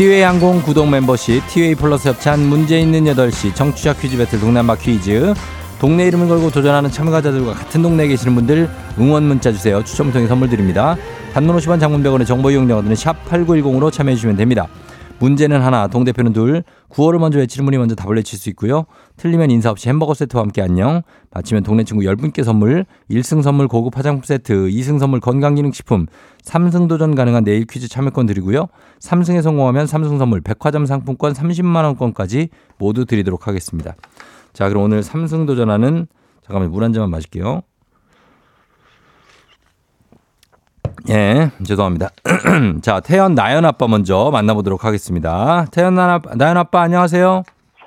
티웨이 항공 구독 멤버십 티웨이 플러스 협찬 문제 있는 8시 청취자 퀴즈 배틀 한바 퀴즈. 동네 이름을 걸고 도전하는 참가자들과 같은 동네에 계시는 분들 응원 문자 주세요. 추첨 통해 선물 드립니다. 단문 50원 장문 100원의 정보 이용료가 드는 샵 8910으로 참여해 주시면 됩니다. 문제는 하나, 동대표는 둘. 구호를 먼저 외치는 분이 먼저 답을 외칠 수 있고요. 틀리면 인사 없이 햄버거 세트와 함께 안녕. 마치면 동네 친구 10분께 선물, 1승 선물 고급 화장품 세트, 2승 선물 건강기능식품, 3승 도전 가능한 내일 퀴즈 참여권 드리고요. 3승에 성공하면 3승 선물 백화점 상품권 30만 원권까지 모두 드리도록 하겠습니다. 자, 그럼 오늘 3승 도전하는 잠깐만 물 한 잔만 마실게요. 예, 죄송합니다. 자, 태연 나연 아빠 먼저 만나보도록 하겠습니다. 태연 나연 아빠, 나연 아빠 안녕하세요.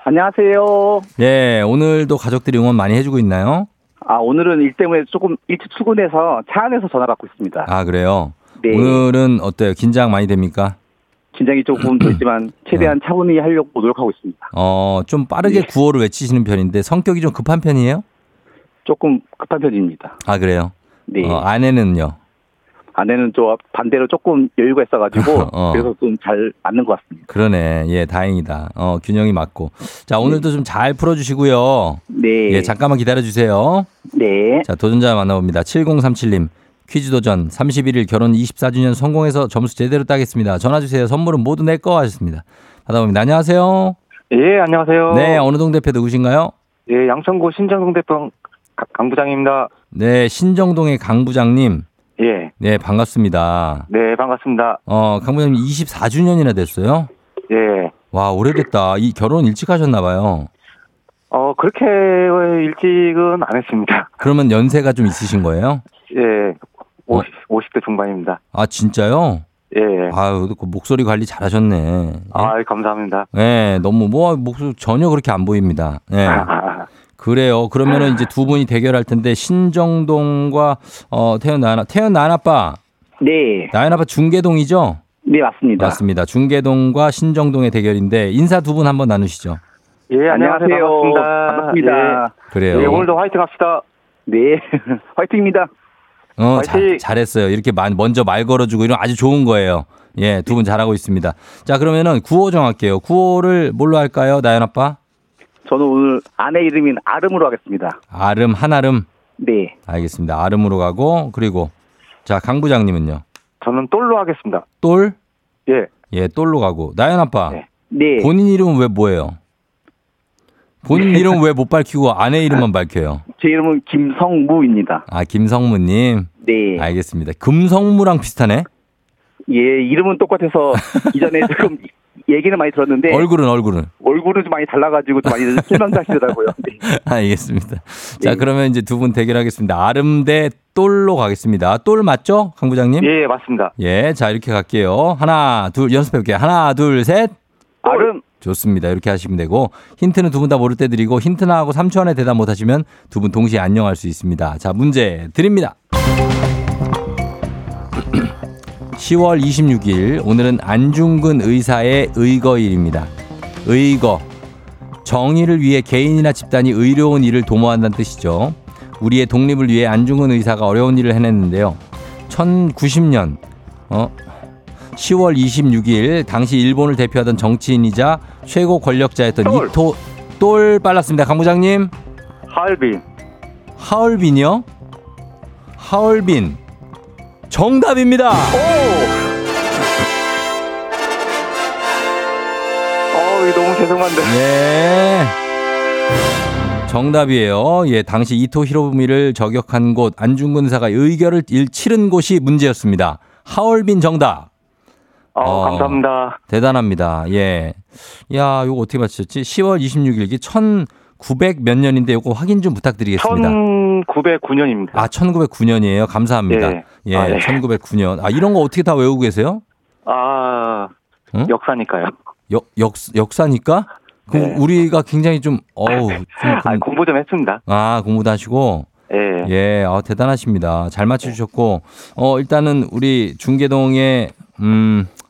안녕하세요. 예, 오늘도 가족들이 응원 많이 해주고 있나요? 아, 오늘은 일 때문에 조금 일찍 출근해서 차 안에서 전화 받고 있습니다. 아, 그래요? 네. 오늘은 어때요? 긴장 많이 됩니까? 긴장이 조금 되지만 최대한 차분히 하려고 노력하고 있습니다. 어, 좀 빠르게 네. 구호를 외치시는 편인데 성격이 좀 급한 편이에요? 조금 급한 편입니다. 아, 그래요? 네. 어, 아내는요? 아내는 좀 반대로 조금 여유가 있어가지고 어. 그래서 좀 잘 맞는 것 같습니다. 그러네. 예, 다행이다. 어, 균형이 맞고. 자, 오늘도 좀잘 풀어주시고요. 네. 예, 잠깐만 기다려주세요. 네. 자, 도전자 만나봅니다. 7037님. 퀴즈 도전 31일 결혼 24주년 성공해서 점수 제대로 따겠습니다. 전화 주세요. 선물은 모두 내 거 하셨습니다. 받아봅니다. 안녕하세요. 예, 안녕하세요. 네, 어느 동 대표 누구신가요? 예, 양천구 신정동 대표 가- 강 부장입니다. 네, 신정동의 강 부장님. 예, 네, 반갑습니다. 네, 반갑습니다. 어, 강 부장님 24주년이나 됐어요? 예, 와, 오래됐다. 이 결혼 일찍 하셨나 봐요. 어, 그렇게 일찍은 안 했습니다. 그러면 연세가 좀 있으신 거예요? 예, 어? 50, 50대 중반입니다. 아, 진짜요? 예, 아유, 그 목소리 관리 잘 하셨네. 예? 아, 감사합니다. 네, 너무 뭐 목소리 전혀 그렇게 안 보입니다. 네. 아, 그래요. 그러면은 이제 두 분이 대결할 텐데 신정동과 어 태연 나연 태연 나연 아빠 네. 나연 아빠 중계동이죠? 네, 맞습니다. 맞습니다. 중계동과 신정동의 대결인데 인사 두 분 한번 나누시죠. 예, 안녕하세요. 반갑습니다. 반갑습니다. 그래요. 예, 예, 오늘도 화이팅 합시다. 네. 화이팅입니다. 어, 자, 화이팅! 잘했어요. 이렇게 만- 먼저 말 걸어주고 이런 아주 좋은 거예요. 예, 두 분 잘하고 있습니다. 자, 그러면은 구호 정할게요. 구호를 뭘로 할까요, 나연 아빠? 저는 오늘 아내 이름인 아름으로 하겠습니다. 아름, 한아름. 네. 알겠습니다. 아름으로 가고 그리고 자, 강 부장님은요. 저는 똘로 하겠습니다. 똘? 예, 예, 똘로 가고. 나연 아빠. 네. 네. 본인 이름은 왜 뭐예요? 본인 이름 왜 못 밝히고 아내 이름만 밝혀요? 제 이름은 김성무입니다. 아, 김성무님. 네. 알겠습니다. 금성무랑 비슷하네? 예, 이름은 똑같아서 이전에 조금 얘기는 많이 들었는데 얼굴은, 얼굴은. 얼굴은 좀 많이 달라가지고 좀 많이 실망하시더라고요. 네. 알겠습니다. 자, 네. 그러면 이제 두 분 대결하겠습니다. 아름 대 똘로 가겠습니다. 똘 맞죠? 강 부장님? 예, 맞습니다. 예, 자, 이렇게 갈게요. 하나, 둘, 연습해 볼게요. 하나, 둘, 셋. 아름. 좋습니다. 이렇게 하시면 되고 힌트는 두 분 다 모를 때 드리고 힌트나 하고 3초 안에 대답 못 하시면 두 분 동시에 안녕할 수 있습니다. 자 문제 드립니다. 10월 26일 오늘은 안중근 의사의 의거일입니다. 의거 정의를 위해 개인이나 집단이 의로운 일을 도모한다는 뜻이죠. 우리의 독립을 위해 안중근 의사가 어려운 일을 해냈는데요. 1090년 어 10월 26일 당시 일본을 대표하던 정치인이자 최고 권력자였던 똘. 이토 똘 빨랐습니다. 강 부장님 하얼빈. 하얼빈이요? 하얼빈 정답입니다. 어, 이거 너무 죄송한데. 예. 정답이에요. 예, 당시 이토 히로부미를 저격한 곳 안중근 의사가 의결을 일- 치른 곳이 문제였습니다. 하얼빈 정답. 어, 어. 감사합니다. 대단합니다. 예. 야, 요거 어떻게 맞추셨지? 10월 26일 기 1900 몇 년인데 요거 확인 좀 부탁드리겠습니다. 1909년입니다. 아, 1909년이에요. 감사합니다. 예. 예, 아, 예. 1909년. 아, 이런 거 어떻게 다 외우고 계세요? 아, 응? 역사니까요. 역, 역, 역사니까? 그럼 네. 우리가 굉장히 좀, 어우, 좀, 아, 좀- 공부 좀 했습니다. 아, 공부도 하시고. 예. 예, 아, 대단하십니다. 잘 맞춰주셨고, 어, 일단은 우리 중계동의, 음, 어,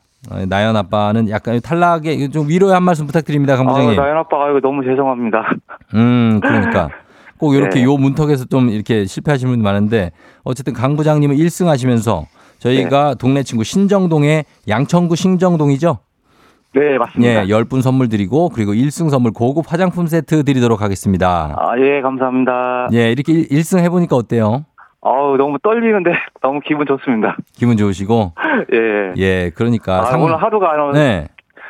나연 아빠는 약간 탈락에 좀 위로의 한 말씀 부탁드립니다, 강 아, 부장님. 나연 아빠가 이거 너무 죄송합니다. 음, 그러니까. 꼭 이렇게 네. 요 문턱에서 좀 이렇게 실패하시는 분들 많은데, 어쨌든 강 부장님은 1승 하시면서 저희가 네. 동네 친구 신정동의 양천구 신정동이죠? 네, 맞습니다. 예, 10분 선물 드리고, 그리고 1승 선물 고급 화장품 세트 드리도록 하겠습니다. 아, 예, 감사합니다. 예, 이렇게 1, 승 해보니까 어때요? 아우, 너무 떨리는데 너무 기분 좋습니다. 기분 좋으시고? 예. 예, 그러니까. 아, 상- 오늘 하루가 안 네.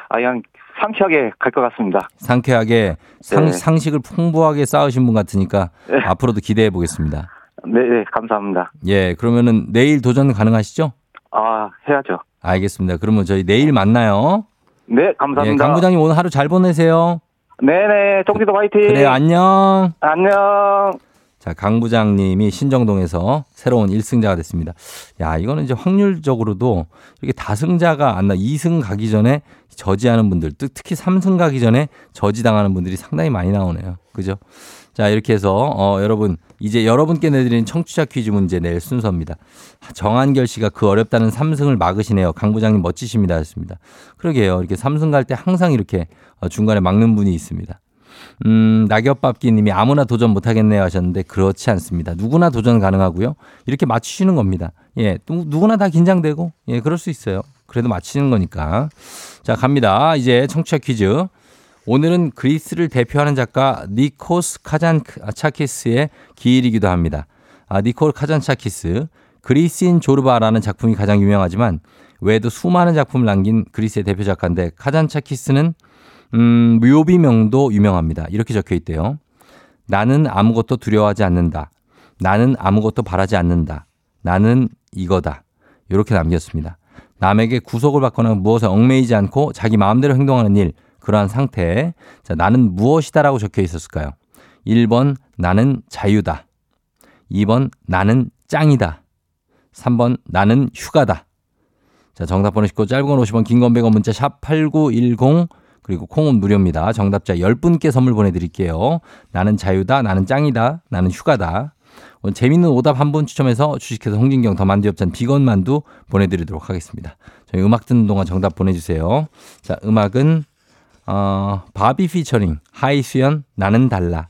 아, 그냥 상쾌하게 갈 것 같습니다. 상쾌하게 상, 네. 상식을 풍부하게 쌓으신 분 같으니까 네. 앞으로도 기대해 보겠습니다. 네, 네, 감사합니다. 예, 그러면은 내일 도전 가능하시죠? 아, 해야죠. 알겠습니다. 그러면 저희 내일 만나요. 네, 예, 감사합니다. 강 부장님 오늘 하루 잘 보내세요. 네네, 쫑디도 화이팅! 그래요, 안녕. 안녕! 자, 강 부장님이 신정동에서 새로운 1승자가 됐습니다. 야, 이거는 이제 확률적으로도 이렇게 다승자가 안 나, 2승 가기 전에 저지하는 분들, 특- 특히 3승 가기 전에 저지당하는 분들이 상당히 많이 나오네요. 그죠? 자, 이렇게 해서, 어, 여러분, 이제 여러분께 내드리는 청취자 퀴즈 문제 내일 순서입니다. 정한결 씨가 그 어렵다는 3승을 막으시네요. 강 부장님 멋지십니다. 했습니다. 그러게요. 이렇게 3승 갈 때 항상 이렇게 어, 중간에 막는 분이 있습니다. 음, 낙엽밥기 님이 아무나 도전 못 하겠네요 하셨는데 그렇지 않습니다. 누구나 도전 가능하고요. 이렇게 맞추시는 겁니다. 예, 또 누구나 다 긴장되고, 예, 그럴 수 있어요. 그래도 맞히는 거니까. 자, 갑니다. 이제 청취자 퀴즈. 오늘은 그리스를 대표하는 작가 니코스 카잔차키스의 기일이기도 합니다. 아, 니콜 카잔차키스. 그리스인 조르바라는 작품이 가장 유명하지만 외에도 수많은 작품을 남긴 그리스의 대표 작가인데 카잔차키스는 음, 묘비명도 유명합니다. 이렇게 적혀 있대요. 나는 아무것도 두려워하지 않는다. 나는 아무것도 바라지 않는다. 나는 이거다. 이렇게 남겼습니다. 남에게 구속을 받거나 무엇에 얽매이지 않고 자기 마음대로 행동하는 일, 그러한 상태. 자, 나는 무엇이다라고 적혀 있었을까요? 1번, 나는 자유다. 2번, 나는 짱이다. 3번, 나는 휴가다. 자, 정답 보내시고 짧은 건 50원, 긴 건 100원 문자 샵 8910 그리고 콩은 무료입니다. 정답자 10분께 선물 보내드릴게요. 나는 자유다, 나는 짱이다, 나는 휴가다. 오늘 재밌는 오답 한 분 추첨해서 주식회사 홍진경 더 만두엽찬 비건 만두 보내드리도록 하겠습니다. 저희 음악 듣는 동안 정답 보내주세요. 자, 음악은 어, 바비 피처링 하이수연 나는 달라.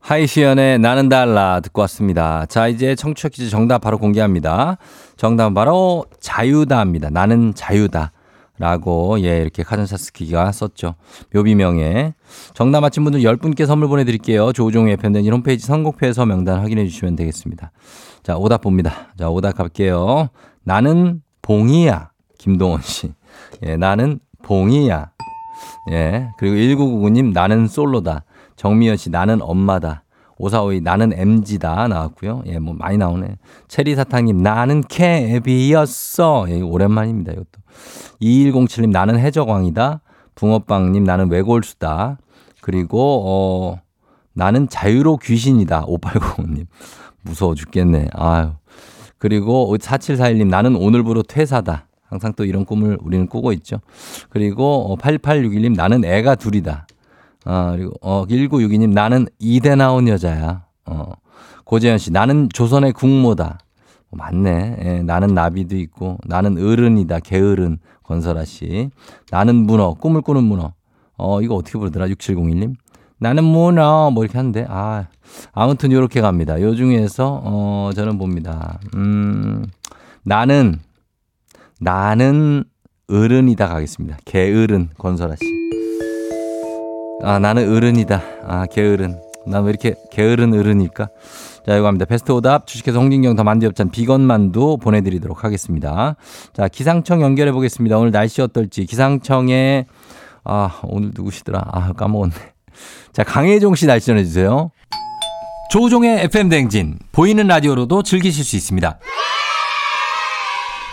하이수연의 나는 달라 듣고 왔습니다. 자, 이제 청취자 퀴즈 정답 바로 공개합니다. 정답은 바로 자유다입니다. 나는 자유다. 라고, 예, 이렇게 카전사스키가 썼죠. 묘비명에. 정답 맞힌 분들 10분께 선물 보내드릴게요. 조우종의 팬데믹 홈페이지 선곡표에서 명단 확인해 주시면 되겠습니다. 자, 오답 봅니다. 자, 오답 갈게요. 나는 봉이야. 김동원 씨. 예, 나는 봉이야. 예. 그리고 1999님, 나는 솔로다. 정미연 씨, 나는 엄마다. 오사오이, 나는 MG다. 나왔고요. 예, 뭐 많이 나오네. 체리 사탕님, 나는 캡이었어. 예, 오랜만입니다. 이것도. 2107님, 나는 해적왕이다. 붕어빵님, 나는 외골수다. 그리고, 어, 나는 자유로 귀신이다. 5805님. 무서워 죽겠네. 아유. 그리고 4741님, 나는 오늘부로 퇴사다. 항상 또 이런 꿈을 우리는 꾸고 있죠. 그리고 8861님, 나는 애가 둘이다. 아, 그리고 어 1962님 나는 이대 나온 여자야. 어. 고재현 씨 나는 조선의 국모다. 어, 맞네. 예, 나는 나비도 있고 나는 어른이다. 게으른 권설아 씨. 나는 문어 꿈을 꾸는 문어. 어 이거 어떻게 부르더라? 6701님. 나는 문어 뭐 이렇게 하는데 아 아무튼 요렇게 갑니다. 요 중에서 어 저는 봅니다. 음 나는 나는 어른이다 가겠습니다. 게으른 권설아 씨. 아, 나는 어른이다. 아, 게으른. 난 왜 이렇게 게으른 어른일까? 자, 이거 합니다. 베스트 오답 주식회사 홍진경 더 만두엽찬 비건 만두 보내드리도록 하겠습니다. 자, 기상청 연결해 보겠습니다. 오늘 날씨 어떨지. 기상청에, 아, 오늘 누구시더라? 아, 까먹었네. 자, 강혜종 씨 날씨 전해주세요. 조우종의 FM 댕진. 보이는 라디오로도 즐기실 수 있습니다.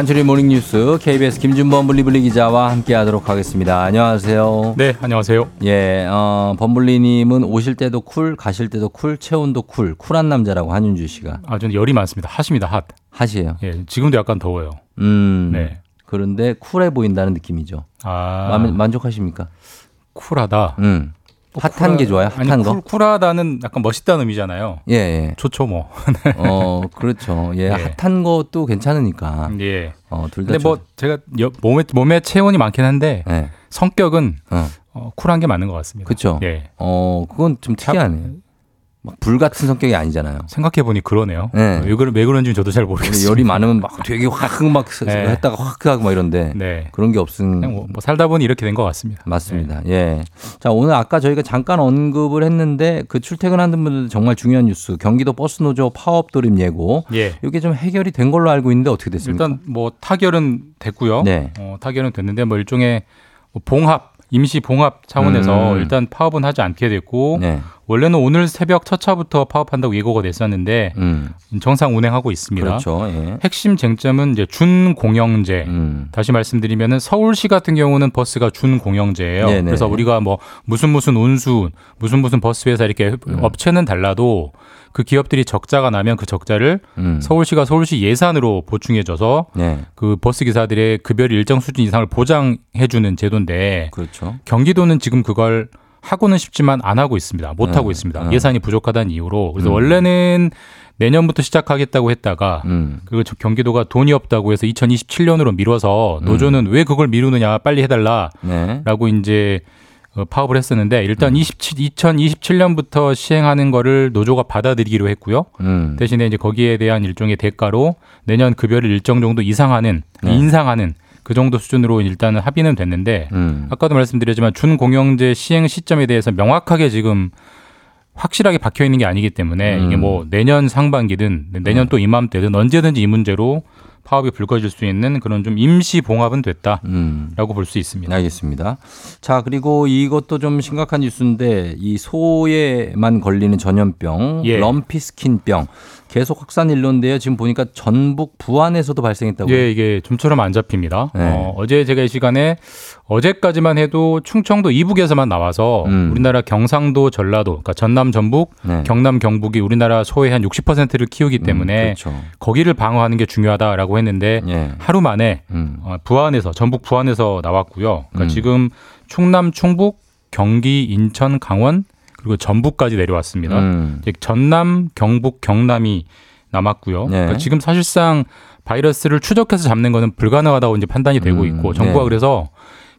간추린 모닝뉴스 KBS 김준범 블리블리 기자와 함께하도록 하겠습니다. 안녕하세요. 네, 안녕하세요. 예, 어, 범블리님은 오실 때도 cool, 가실 때도 cool, 체온도 cool, 쿨한 남자라고 한윤주 씨가 아, 저는 열이 많습니다. hot입니다, hot. hot이에요. 예, 지금도 약간 더워요. 음, 네. 그런데 쿨해 보인다는 느낌이죠. 아, 만, 만족하십니까? 쿨하다. 음, 뭐 핫한 쿨하- 게 좋아요. 아니, 핫한 거. 쿨, 쿨하다는 약간 멋있다는 의미잖아요. 예, 예. 좋죠, 뭐. 어, 그렇죠. 예, 예. 핫한 것도 괜찮으니까. 예. 어, 둘 다. 근데 뭐 제가 여- 몸에 몸에 체온이 많긴 한데 예. 성격은 어, 어, 쿨한 게 맞는 것 같습니다. 그쵸. 예. 어, 그건 좀 특이하네. 막 불 같은 성격이 아니잖아요. 생각해 보니 그러네요. 네. 왜, 그런, 왜 그런지 저도 잘 모르겠어요. 열이 많으면 막 되게 확막 네. 했다가 확 하고 막 이런데 네. 그런 게 없는 뭐, 뭐 살다 보니 이렇게 된 것 같습니다. 맞습니다. 예. 자, 오늘 아까 저희가 잠깐 언급을 했는데 그 출퇴근하는 분들 정말 중요한 뉴스. 경기도 버스 노조 파업 돌입 예고. 예. 이게 좀 해결이 된 걸로 알고 있는데 어떻게 됐습니까? 일단 뭐 타결은 됐고요. 네. 어, 타결은 됐는데 뭐 일종의 뭐 봉합 임시 봉합 차원에서 음. 일단 파업은 하지 않게 됐고 네. 원래는 오늘 새벽 첫 차부터 파업한다고 예고가 됐었는데 음. 정상 운행하고 있습니다. 그렇죠. 예. 핵심 쟁점은 이제 준공영제. 음. 다시 말씀드리면은 서울시 같은 경우는 버스가 준공영제예요. 네네. 그래서 우리가 뭐 무슨 무슨 운수, 무슨 무슨 버스 회사 이렇게 음. 업체는 달라도 그 기업들이 적자가 나면 그 적자를 음. 서울시가 서울시 예산으로 보충해줘서 네. 그 버스 기사들의 급여를 일정 수준 이상을 보장해주는 제도인데 그렇죠. 경기도는 지금 그걸 하고는 싶지만 안 하고 있습니다. 못 네. 하고 있습니다. 네. 예산이 부족하다는 이유로 그래서 음. 원래는 내년부터 시작하겠다고 했다가 음. 그리고 저 경기도가 돈이 없다고 해서 2027년으로 미뤄서 음. 노조는 왜 그걸 미루느냐 빨리 해달라라고 네. 이제 어, 파업을 했었는데 음. 일단 27, 2027년부터 시행하는 거를 노조가 받아들이기로 했고요. 음. 대신에 이제 거기에 대한 일종의 대가로 내년 급여를 일정 정도 이상하는 네. 인상하는 그 정도 수준으로 일단은 합의는 됐는데 음. 아까도 말씀드렸지만 준공영제 시행 시점에 대해서 명확하게 지금 확실하게 박혀 있는 게 아니기 때문에 음. 이게 뭐 내년 상반기든 내년 또 이맘때든 언제든지 이 문제로 파업이 불거질 수 있는 그런 좀 임시 봉합은 됐다라고 음. 볼수 있습니다. 알겠습니다. 자, 그리고 이것도 좀 심각한 뉴스인데 이 소에만 걸리는 전염병, 예. 럼피스킨병 계속 확산 일로인데요. 지금 보니까 전북 부안에서도 발생했다고요. 예, 이게 좀처럼 안 잡힙니다. 네. 어, 어제 제가 이 시간에 어제까지만 해도 충청도 이북에서만 나와서 음. 우리나라 경상도, 전라도, 그러니까 전남, 전북, 네. 경남, 경북이 우리나라 소의 한 60%를 키우기 때문에 그렇죠. 거기를 방어하는 게 중요하다라고 했는데 예. 하루 만에 음. 어, 부안에서 전북 부안에서 나왔고요. 그러니까 음. 지금 충남, 충북, 경기, 인천, 강원 그리고 전북까지 내려왔습니다. 음. 전남, 경북, 경남이 남았고요. 네. 그러니까 지금 사실상 바이러스를 추적해서 잡는 거는 불가능하다고 이제 판단이 되고 음, 있고 정부가 네. 그래서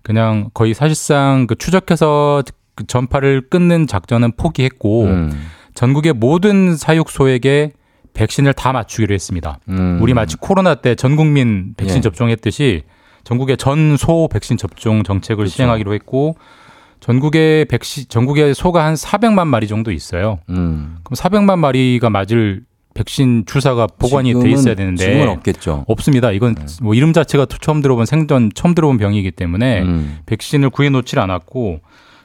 그냥 거의 사실상 그 추적해서 그 전파를 끊는 작전은 포기했고 음. 전국의 모든 사육소에게 백신을 다 맞추기로 했습니다. 음. 우리 마치 코로나 때 전 국민 백신 예. 접종했듯이 전국의 전 소 백신 접종 정책을 그렇죠. 시행하기로 했고 전국의 백신 전국의 소가 한 400만 마리 정도 있어요. 음. 그럼 400만 마리가 맞을 백신 주사가 보관이 돼 지금은- 있어야 되는데 지금은 없겠죠. 없습니다. 이건 뭐 이름 자체가 처음 들어본 생전 처음 들어본 병이기 때문에 음. 백신을 구해 놓질 않았고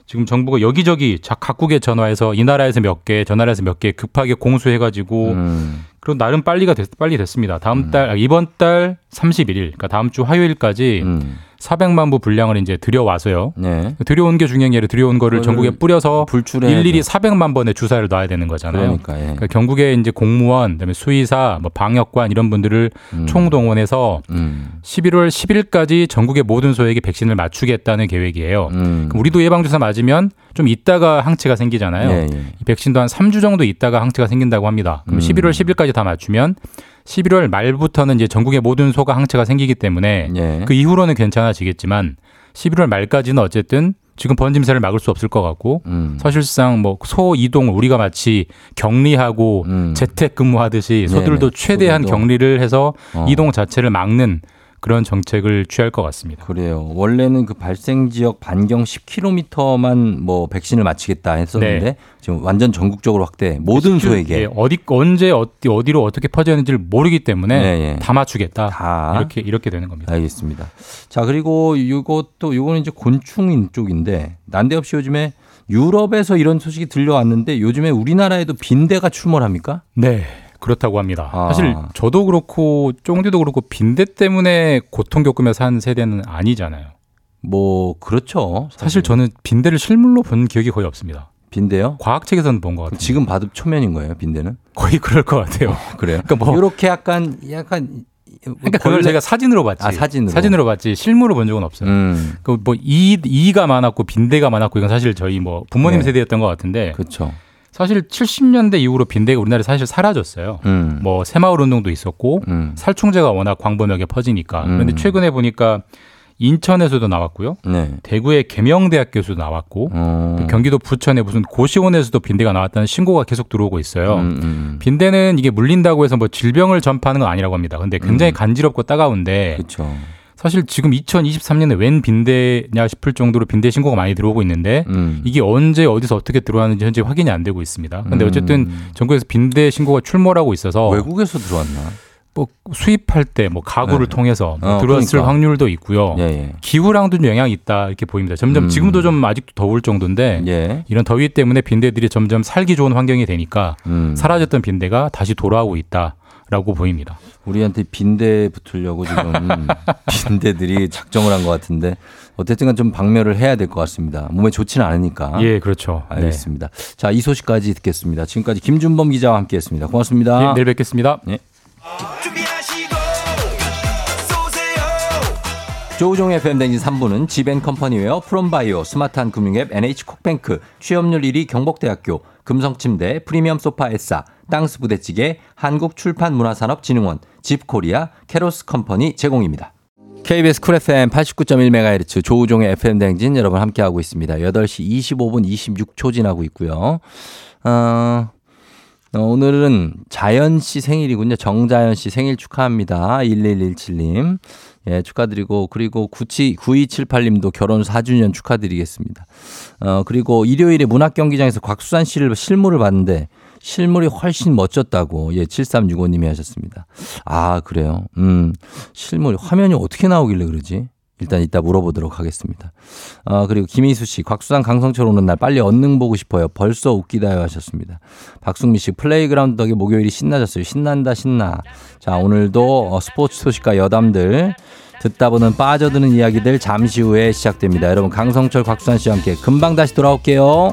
지금 정부가 여기저기 자- 각국에 전화해서 이 나라에서 몇 개, 저 나라에서 몇 개 급하게 공수해가지고 음. 그리고 나름 빨리가 됐, 빨리 됐습니다. 다음 달 아, 이번 달 31일, 그러니까 다음 주 화요일까지 음. 400만 부 분량을 이제 들여와서요. 네. 들여온 게 중요한 게 아니라 들여온 거를 전국에 뿌려서 불출해 일일이 400만 번의 주사를 놔야 되는 거잖아요. 그러니까 예. 그러니까 경북에 이제 공무원, 그다음에 수의사, 뭐 방역관 이런 분들을 음. 총동원해서 음. 11월 10일까지 전국의 모든 소에게 백신을 맞추겠다는 계획이에요. 음. 우리도 예방 주사 맞으면 좀 있다가 항체가 생기잖아요. 예, 예. 이 백신도 한 3주 정도 있다가 항체가 생긴다고 합니다. 그럼 음. 11월 10일까지 다 맞추면 11월 말부터는 이제 전국의 모든 소가 항체가 생기기 때문에 예. 그 이후로는 괜찮아지겠지만 11월 말까지는 어쨌든 지금 번짐세를 막을 수 없을 것 같고 음. 사실상 뭐 소 이동을 우리가 마치 격리하고 음. 재택 근무하듯이 소들도 네네. 최대한 소들도. 격리를 해서 어. 이동 자체를 막는 그런 정책을 취할 것 같습니다. 그래요. 원래는 그 발생 지역 반경 10km만 뭐 백신을 맞히겠다 했었는데 네. 지금 완전 전국적으로 확대. 모든 소에게 예, 어디 언제 어디 어디로 어떻게 퍼졌는지를 모르기 때문에 네, 예. 다 맞추겠다. 다 이렇게 이렇게 되는 겁니다. 알겠습니다. 자, 그리고 이것도 요거는 이제 곤충인 쪽인데 난데없이 요즘에 유럽에서 이런 소식이 들려왔는데 요즘에 우리나라에도 빈대가 출몰합니까? 네. 그렇다고 합니다. 아. 사실 저도 그렇고 쫑디도 그렇고 빈대 때문에 고통 겪으며 산 세대는 아니잖아요. 뭐 그렇죠. 사실 저는 빈대를 실물로 본 기억이 거의 없습니다. 빈대요? 과학책에서는 본 것 같아요. 지금 봐도 초면인 거예요, 빈대는? 거의 그럴 것 같아요. 그래요? 그러니까 뭐 이렇게 약간 약간 그러니까 그걸 제가 사진으로 봤지. 아, 사진으로. 봤지. 실물로 본 적은 없어요. 음. 그뭐 이, 이가 많았고 빈대가 많았고 이건 사실 저희 뭐 부모님 네. 세대였던 것 같은데 그렇죠. 사실 70년대 이후로 빈대가 우리나라에 사실 사라졌어요. 음. 뭐 새마을 운동도 있었고 음. 살충제가 워낙 광범위하게 퍼지니까 음. 그런데 최근에 보니까 인천에서도 나왔고요. 네. 대구의 계명대학교에서도 나왔고 어. 경기도 부천의 무슨 고시원에서도 빈대가 나왔다는 신고가 계속 들어오고 있어요. 음, 음. 빈대는 이게 물린다고 해서 뭐 질병을 전파하는 건 아니라고 합니다. 근데 굉장히 간지럽고 따가운데 그렇죠. 사실 지금 2023년에 웬 빈대냐 싶을 정도로 빈대 신고가 많이 들어오고 있는데 음. 이게 언제 어디서 어떻게 들어왔는지 현재 확인이 안 되고 있습니다. 근데 음. 어쨌든 전국에서 빈대 신고가 출몰하고 있어서 외국에서 들어왔나? 뭐 수입할 때 뭐 가구를 네. 통해서 뭐 어, 들어왔을 그러니까. 확률도 있고요. 예, 예. 기후랑도 좀 영향이 있다 이렇게 보입니다. 점점 음. 지금도 좀 아직도 더울 정도인데 예. 이런 더위 때문에 빈대들이 점점 살기 좋은 환경이 되니까 음. 사라졌던 빈대가 다시 돌아오고 있다 라고 보입니다. 우리한테 빈대 붙으려고 지금 빈대들이 작정을 한 것 같은데 어쨌든 좀 박멸을 해야 될 것 같습니다. 몸에 좋지는 않으니까. 예, 그렇죠. 네. 알겠습니다. 자, 이 소식까지 듣겠습니다. 지금까지 김준범 기자와 함께 했습니다. 고맙습니다. 네, 내일 뵙겠습니다. 예. 조우종의 FM 대행진 3부는 지벤컴퍼니웨어 프롬바이오 스마트한 금융앱 NH콕뱅크 취업률 1위 경복대학교 금성침대 프리미엄 소파 에싸 땅스 부대찌개 한국출판문화산업진흥원 집코리아 캐로스 컴퍼니 제공입니다. KBS 쿨 FM 89.1MHz 조우종의 FM 댕진 여러분 함께하고 있습니다. 8시 25분 26초 지나고 있고요. 어, 어, 오늘은 자연 씨 생일이군요. 정자연 씨 생일 축하합니다. 1117님. 예, 축하드리고, 그리고 97, 9278님도 결혼 4주년 축하드리겠습니다. 어, 그리고 일요일에 문학 경기장에서 곽수산 씨를 실물을 봤는데, 실물이 훨씬 멋졌다고, 예, 7365님이 하셨습니다. 아, 그래요? 음, 실물, 화면이 어떻게 나오길래 그러지? 일단 이따 물어보도록 하겠습니다. 어, 그리고 김희수 씨, 곽수산 강성철 오는 날 빨리 언능 보고 싶어요. 벌써 웃기다요 하셨습니다. 박승미 씨, 플레이그라운드 덕에 목요일이 신나졌어요. 신난다, 신나. 자, 오늘도 어, 스포츠 소식과 여담들, 듣다 보는 빠져드는 이야기들 잠시 후에 시작됩니다. 여러분, 강성철, 곽수산 씨와 함께 금방 다시 돌아올게요.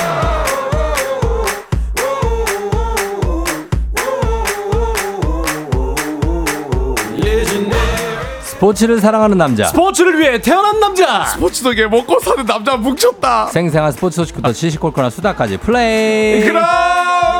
스포츠를 사랑하는 남자. 스포츠를 위해 태어난 남자. 스포츠 덕에 먹고 사는 남자 뭉쳤다. 생생한 스포츠 소식부터 시시콜콜한 수다까지 플레이. 그럼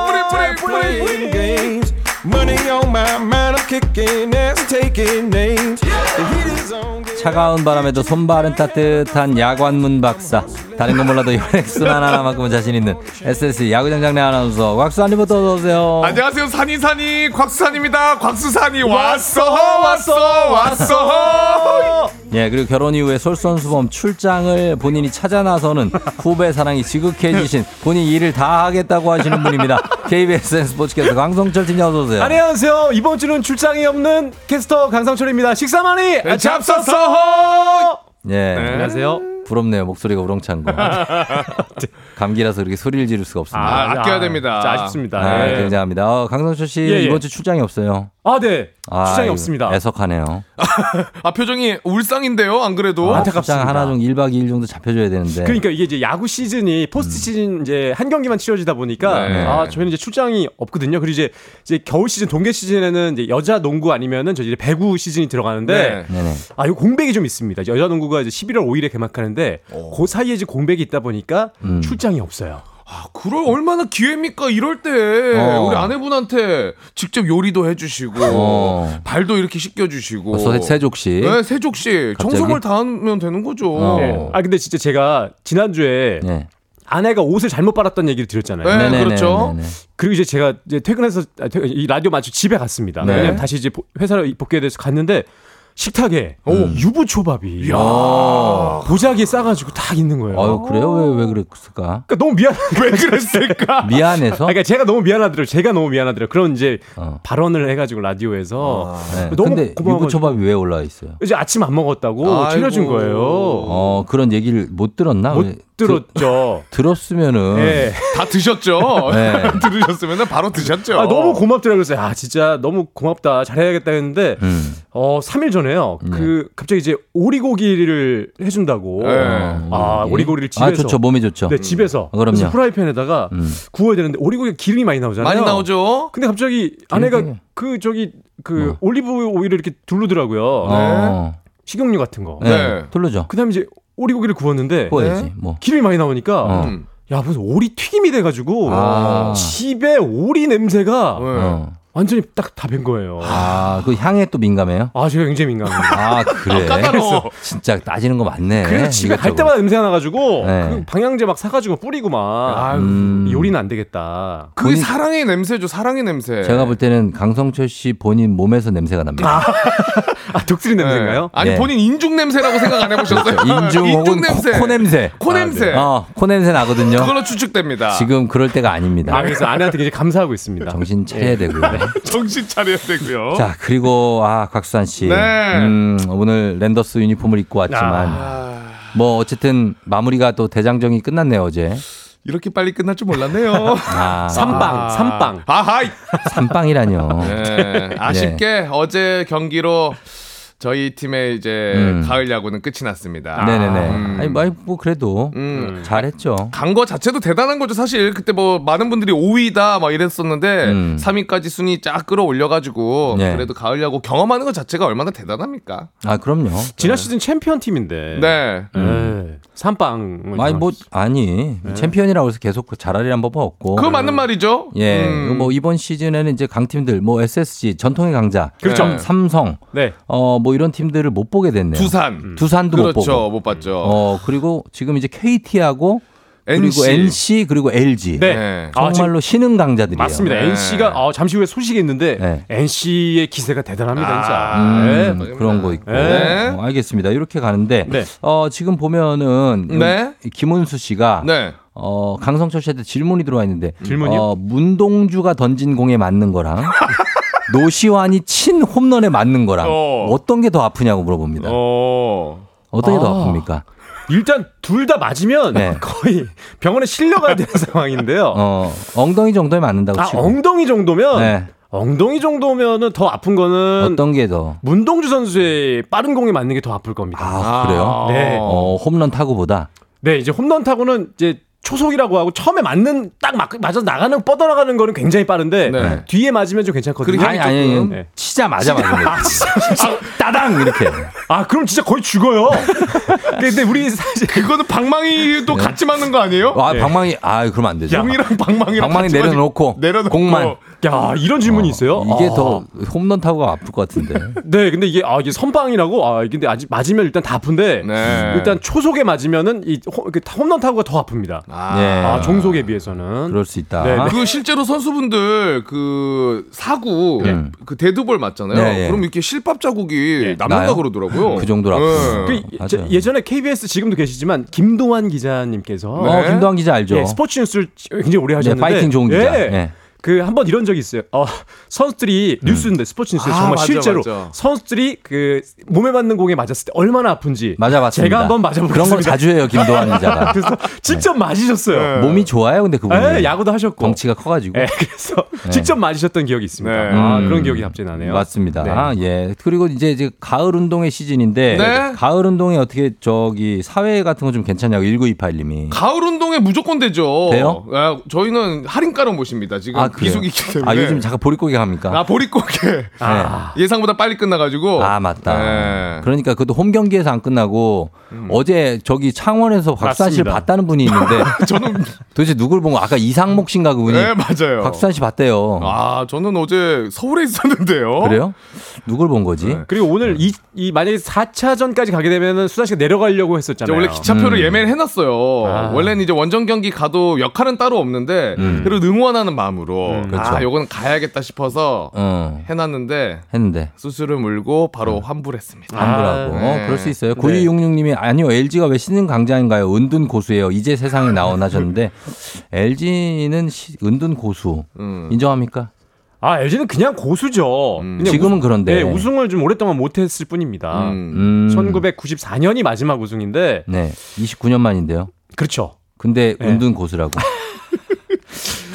뿌리 뿌리 뿌리 games. Money on my mind, I'm kicking ass, taking names. The heat is on. 차가운 바람에도 손발은 따뜻한 야관문 박사. 다른 건 몰라도 혈액순 하나만큼은 자신 있는 SSC 야구장 장례 아나운서 곽수환님부터 어서오세요. 안녕하세요 산이산이 곽수산입니다. 곽수산이 왔어 왔어 왔어. 예, 그리고 결혼 이후에 솔선수범 출장을 본인이 찾아 나서는 후배 사랑이 지극해지신 본인 일을 다 하겠다고 하시는 분입니다. KBSN 스포츠캐스터 강성철 팀장 어서오세요. 안녕하세요. 이번 주는 출장이 없는 캐스터 강상철입니다. 식사 많이 네, 잡섰어. 예. 안녕하세요. 부럽네요. 목소리가 우렁찬 거. 감기라서 그렇게 소리를 지를 수가 없습니다. 아, 아껴야 됩니다. 진짜 아쉽습니다. 아, 네. 굉장합니다. 어, 강성철 씨 예, 예. 이번 주 출장이 없어요. 아, 네. 아, 출장이 이거 없습니다. 애석하네요. 아 표정이 울상인데요. 안 그래도. 아, 출장 하나 좀 1박 2일 정도 잡혀줘야 되는데. 그러니까 이게 이제 야구 시즌이 포스트 시즌 이제 한 경기만 치러지다 보니까 네. 아 저희는 이제 출장이 없거든요. 그리고 이제 이제 겨울 시즌 동계 시즌에는 이제 여자 농구 아니면은 저 이제 배구 시즌이 들어가는데 네. 아, 요 공백이 좀 있습니다. 여자 농구가 이제 11월 5일에 개막하는데 그 사이에 이제 공백이 있다 보니까 음. 출장이 없어요. 아, 그럴 얼마나 기회입니까? 이럴 때 어. 우리 아내분한테 직접 요리도 해주시고 어. 발도 이렇게 씻겨주시고. 어, 세족씨. 네, 세족씨 갑자기? 청소를 다 하면 되는 거죠. 어. 네. 아 근데 진짜 제가 지난 주에 네. 아내가 옷을 잘못 빨았던 얘기를 드렸잖아요. 네, 네네네네네. 그렇죠. 그리고 이제 제가 이제 퇴근해서 아, 이 라디오 마치고 집에 갔습니다. 네. 왜냐면 다시 이제 복귀해야 돼서 갔는데 식탁에 유부 초밥이 보자기에 싸가지고 딱 있는 거예요. 아유, 그래요? 왜, 왜 그랬을까? 그러니까 너무 미안. 왜 그랬을까? 미안해서? 그러니까 제가 너무 미안하더라고요. 제가 너무 미안하더라고요. 그런 이제 어. 발언을 해가지고 라디오에서 네. 너무 근데 고마워가지고. 유부초밥이 왜 올라와 있어요? 이제 아침 안 먹었다고. 차려준 거예요. 어, 그런 얘기를 못 들었나? 못 왜? 들었죠. 들었으면은 예. 다 드셨죠? 네. 들으셨으면 바로 드셨죠. 아, 너무 고맙더라고요. 그래서 아 진짜 너무 고맙다. 잘해야겠다 했는데 음. 어 3일 전에요. 그 갑자기 이제 오리고기를 해준다고. 네. 아 오리고기를 집에서. 아 좋죠 몸에 좋죠. 네 집에서. 어, 그럼요. 그래서 프라이팬에다가 음. 구워야 되는데 오리고기 기름이 많이 나오잖아요. 많이 나오죠. 근데 갑자기 아내가 기름이- 그 저기 그 뭐. 올리브 오일을 이렇게 두르더라고요. 어. 식용유 같은 거. 네. 네. 돌르죠. 그다음에 이제 오리고기를 구웠는데 구워야지. 뭐. 기름이 많이 나오니까 어. 음. 야 무슨 오리 튀김이 돼가지고 아. 집에 오리 냄새가 네. 어. 완전히 딱다밴 거예요. 아, 그 향에 또 민감해요? 아, 제가 굉장히 민감합니다. 아, 그래. 까다로워. 진짜 따지는 거 맞네. 그래서 집에 갈 이것저것. 때마다 냄새가 나가지고 네. 그 방향제 막 사가지고 뿌리고 막 음. 요리는 안 되겠다. 그게 본인- 사랑의 냄새죠. 사랑의 냄새. 제가 볼 때는 강성철 씨 본인 몸에서 냄새가 납니다. 아 독수리 냄새인가요? 아니 네. 본인 인중 냄새라고 생각 안 해보셨어요? 인중 혹은 냄새. 코, 코 냄새. 코 냄새. 어, 코 냄새 나거든요. 그걸로 추측됩니다. 지금 그럴 때가 아닙니다. 아 그래서 아내한테 굉장히 감사하고 있습니다. 정신 차려야 되고요. 정신 차려야 되고요. 자, 그리고 아, 곽수산 씨. 네. 음, 오늘 랜더스 유니폼을 입고 왔지만 아, 뭐 어쨌든 마무리가 또 대장정이 끝났네요, 어제. 이렇게 빨리 끝날 줄 몰랐네요. 아, 삼빵, 아. 삼빵. 아하이. 삼빵이라뇨. 네. 아쉽게 어제 경기로 저희 팀의 이제 음. 가을 야구는 끝이 났습니다. 네네네. 음. 아니, 뭐, 뭐 그래도 음. 잘했죠. 간 거 자체도 대단한 거죠. 사실 그때 뭐 많은 분들이 5위다 막 이랬었는데 음. 3위까지 순위 쫙 끌어올려가지고 네. 그래도 가을 야구 경험하는 것 자체가 얼마나 대단합니까? 아, 그럼요. 지난 시즌 챔피언 팀인데. 네. 네. 삼빵. 아니 뭐 아니 챔피언이라고 해서 계속 그 잘하리란 법은 없고. 그거 맞는 말이죠. 예, 음. 뭐 이번 시즌에는 이제 강팀들, 뭐 SSG 전통의 강자, 그렇죠. 삼- 삼성, 네. 어뭐 이런 팀들을 못 보게 됐네요. 두산. 두산도 못 그렇죠. 보고. 못 봤죠. 어 그리고 지금 이제 KT하고 그리고 NC. NC 그리고 LG. 네. 네. 아, 정말로 신흥 강자들이에요. 맞습니다. 네. NC가 어, 잠시 후에 소식이 있는데 네. NC의 기세가 대단합니다, 진짜. 음, 네. 그런 거 있고. 네. 어, 알겠습니다. 이렇게 가는데 네. 어 지금 보면은 네. 이 김은수 씨가 네. 어, 강성철 씨한테 질문이 들어와 있는데 질문이요? 어, 문동주가 던진 공에 맞는 거랑 노시환이 친 홈런에 맞는 거랑 어. 어. 떤게 더 아프냐고 물어봅니다. 어. 어. 떤 게 더 아. 아픕니까? 일단 둘 다 맞으면 네. 거의 병원에 실려가야 되는 상황인데요. 어, 엉덩이 정도에 맞는다고 아, 치고. 엉덩이 정도면 네. 엉덩이 정도면은 더 아픈 거는 어떤 게 더? 문동주 선수의 빠른 공에 맞는 게 더 아플 겁니다. 아, 그래요? 네. 어, 홈런 타구보다 네, 이제 홈런 타고는 이제 초속이라고 하고 처음에 맞는 딱 맞, 맞아서 나가는 뻗어나가는 거는 굉장히 빠른데 네. 뒤에 맞으면 좀 괜찮거든요. 그리고 아니 아니. 아니 치자마자 맞는 거. 따당 이렇게. 아, 그럼 진짜 거의 죽어요. 근데 우리 사실 그거는 방망이도 네. 같이 맞는 거 아니에요? 아, 방망이 아, 그러면 안 되죠. 공이랑 방망이랑 방망이 같이 내려놓고 내려놓고 공만 야, 이런 질문이 있어요. 이게 아. 더 홈런 타구가 아플 것 같은데. 네, 근데 이게 아 이게 선빵이라고 아 근데 아직 맞으면 일단 다 아픈데 네. 일단 초속에 맞으면은 이 호- 그 홈런 타구가 더 아픕니다. 아. 예. 아, 종속에 비해서는 그럴 수 있다. 네, 네. 그 실제로 선수분들 그 사구 음. 그 데드볼 맞잖아요. 네, 예. 그럼 이렇게 실밥 자국이 남는다 나요? 그러더라고요. 그 정도로 아프죠. 그. 제- 예전에 KBS 지금도 계시지만 김도환 기자님께서 어, 김도환 기자 알죠? 예, 스포츠 뉴스를 굉장히 오래 네, 하셨는데 파이팅 좋은 기자. 그 한 번 이런 적이 있어요. 어, 선수들이 뉴스인데 스포츠 뉴스에 아, 정말 맞아, 실제로 맞아. 선수들이 그 몸에 맞는 공에 맞았을 때 얼마나 아픈지 맞아 맞습니다. 제가 한번 맞아보겠습니다. 그런 걸 자주 해요 김도환 기자가. 그래서 직접 맞으셨어요. 몸이 좋아요, 근데 그분이. 예, 야구도 하셨고. 덩치가 커가지고. 예, 그래서 직접 맞으셨던 기억이 있습니다. 네. 아, 음. 그런 기억이 갑자기 나네요. 맞습니다. 네. 아, 예. 그리고 이제 이제 가을 운동의 시즌인데 네. 가을 운동에 어떻게 저기 사회 같은 거 좀 괜찮냐고 1928님이. 가을 운동에 무조건 되죠. 돼요? 아, 저희는 할인가로 모십니다. 지금 아, 그래요? 비수기이기 때문에. 아, 요즘 잠깐 보릿고개 합니까? 아, 보릿고개. 아. 예상보다 빨리 끝나가지고. 아, 맞다. 네. 그러니까 그것도 홈 경기에서 안 끝나고 어제 저기 창원에서 박수환 씨를 맞습니다. 봤다는 분이 있는데 저는 도대체 누굴 본 거? 아까 이상목 씨인가 그분이 네 맞아요. 박수환 씨 봤대요. 아 저는 어제 서울에 있었는데요. 그래요? 누굴 본 거지? 네. 그리고 오늘 이, 이 만약에 4차전까지 가게 되면은 수다 씨가 내려가려고 저 했었잖아요. 원래 기차표를 음. 예매를 해놨어요. 아. 원래는 이제 원정 경기 가도 역할은 따로 없는데 음. 그래도 응원하는 마음으로 그렇죠. 아 요거는 가야겠다 싶어서 어, 해놨는데 했는데. 수술을 물고 바로 환불했습니다. 환불하고. 아, 네. 어, 그럴 수 있어요. 네. 9266님이 아니요, LG가 왜 신흥 강자인가요? 은둔 고수예요. 이제 세상에 나온 하셨는데 LG는 은둔 고수 음. 인정합니까? 아, LG는 그냥 고수죠. 음. 그냥 지금은 우승- 그런데. 네, 우승을 좀 오랫동안 못했을 뿐입니다. 음. 음, 1994년이 마지막 우승인데 네, 29년 만인데요. 그렇죠. 근데 예. 은둔 고수라고.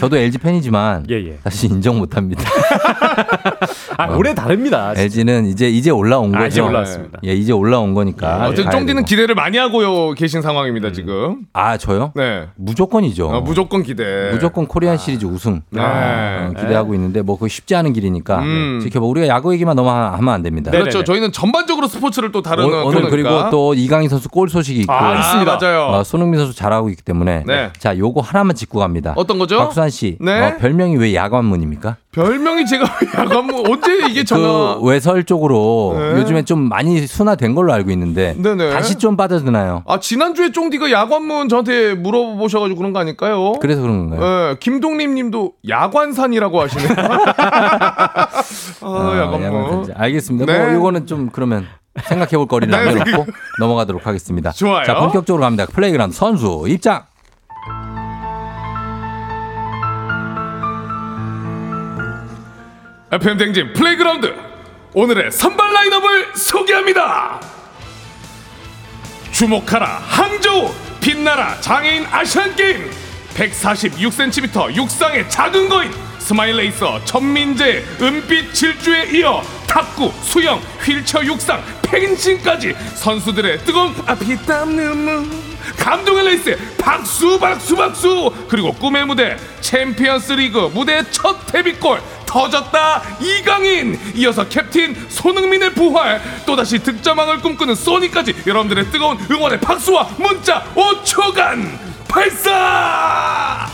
저도 LG 팬이지만 예, 예. 사실 인정 못 합니다. 아, 올해 다릅니다. LG는 이제 이제 올라온 거죠. 아, 이제 올라왔습니다. 예, 이제 올라온 거니까. 어쨌든 가야 쫑디는 되고. 기대를 많이 하고 계신 상황입니다 지금. 아, 저요? 네. 무조건이죠. 어, 무조건 기대. 무조건 코리안 시리즈 우승 네. 어, 기대하고 있는데 뭐 그거 쉽지 않은 길이니까 음. 지켜봐. 우리가 야구 얘기만 너무 하- 하면 안 됩니다. 그렇죠. 저희는 전반적으로 스포츠를 또 다루는 오, 늘 코너니까. 그리고 또 이강인 선수 골 소식이 있고 아, 있습니다. 맞아요. 어, 손흥민 선수 잘하고 있기 때문에 네. 자 요거 하나만 짚고 갑니다. 어떤 거죠? 박수환 씨 네. 어, 별명이 왜 야관문입니까? 별명이 제가 약간 뭐 언제 이게 전화 그 외설 쪽으로 네. 요즘에 좀 많이 순화된 걸로 알고 있는데 네네. 다시 좀 빠져드나요? 아 지난주에 쫑디가 야관문 저한테 물어보셔가지고 그런 거 아닐까요? 그래서 그런 건가요? 네, 김동림님도 야관산이라고 하시네요. 아, 어, 야관문. 알겠습니다. 네. 뭐 요거는 좀 그러면 생각해 볼 거리를 네, 남겨놓고 넘어가도록 하겠습니다. 좋아요. 자 본격적으로 갑니다. 플레이그라운드 선수 입장. FM 대행진 플레이그라운드. 오늘의 선발 라인업을 소개합니다. 주목하라 항저우. 빛나라 장애인 아시안 게임. 146cm 육상의 작은 거인. 스마일 레이서 전민재 은빛 질주에 이어 탁구 수영 휠체어 육상 펜싱까지 선수들의 뜨거운 아, 피땀 눈물 감동의 레이스 박수 박수 박수. 그리고 꿈의 무대 챔피언스 리그 무대 첫 데뷔골 터졌다. 이강인. 이어서 캡틴 손흥민의 부활. 또다시 득점왕을 꿈꾸는 소니까지 여러분들의 뜨거운 응원의 박수와 문자 5초간 발사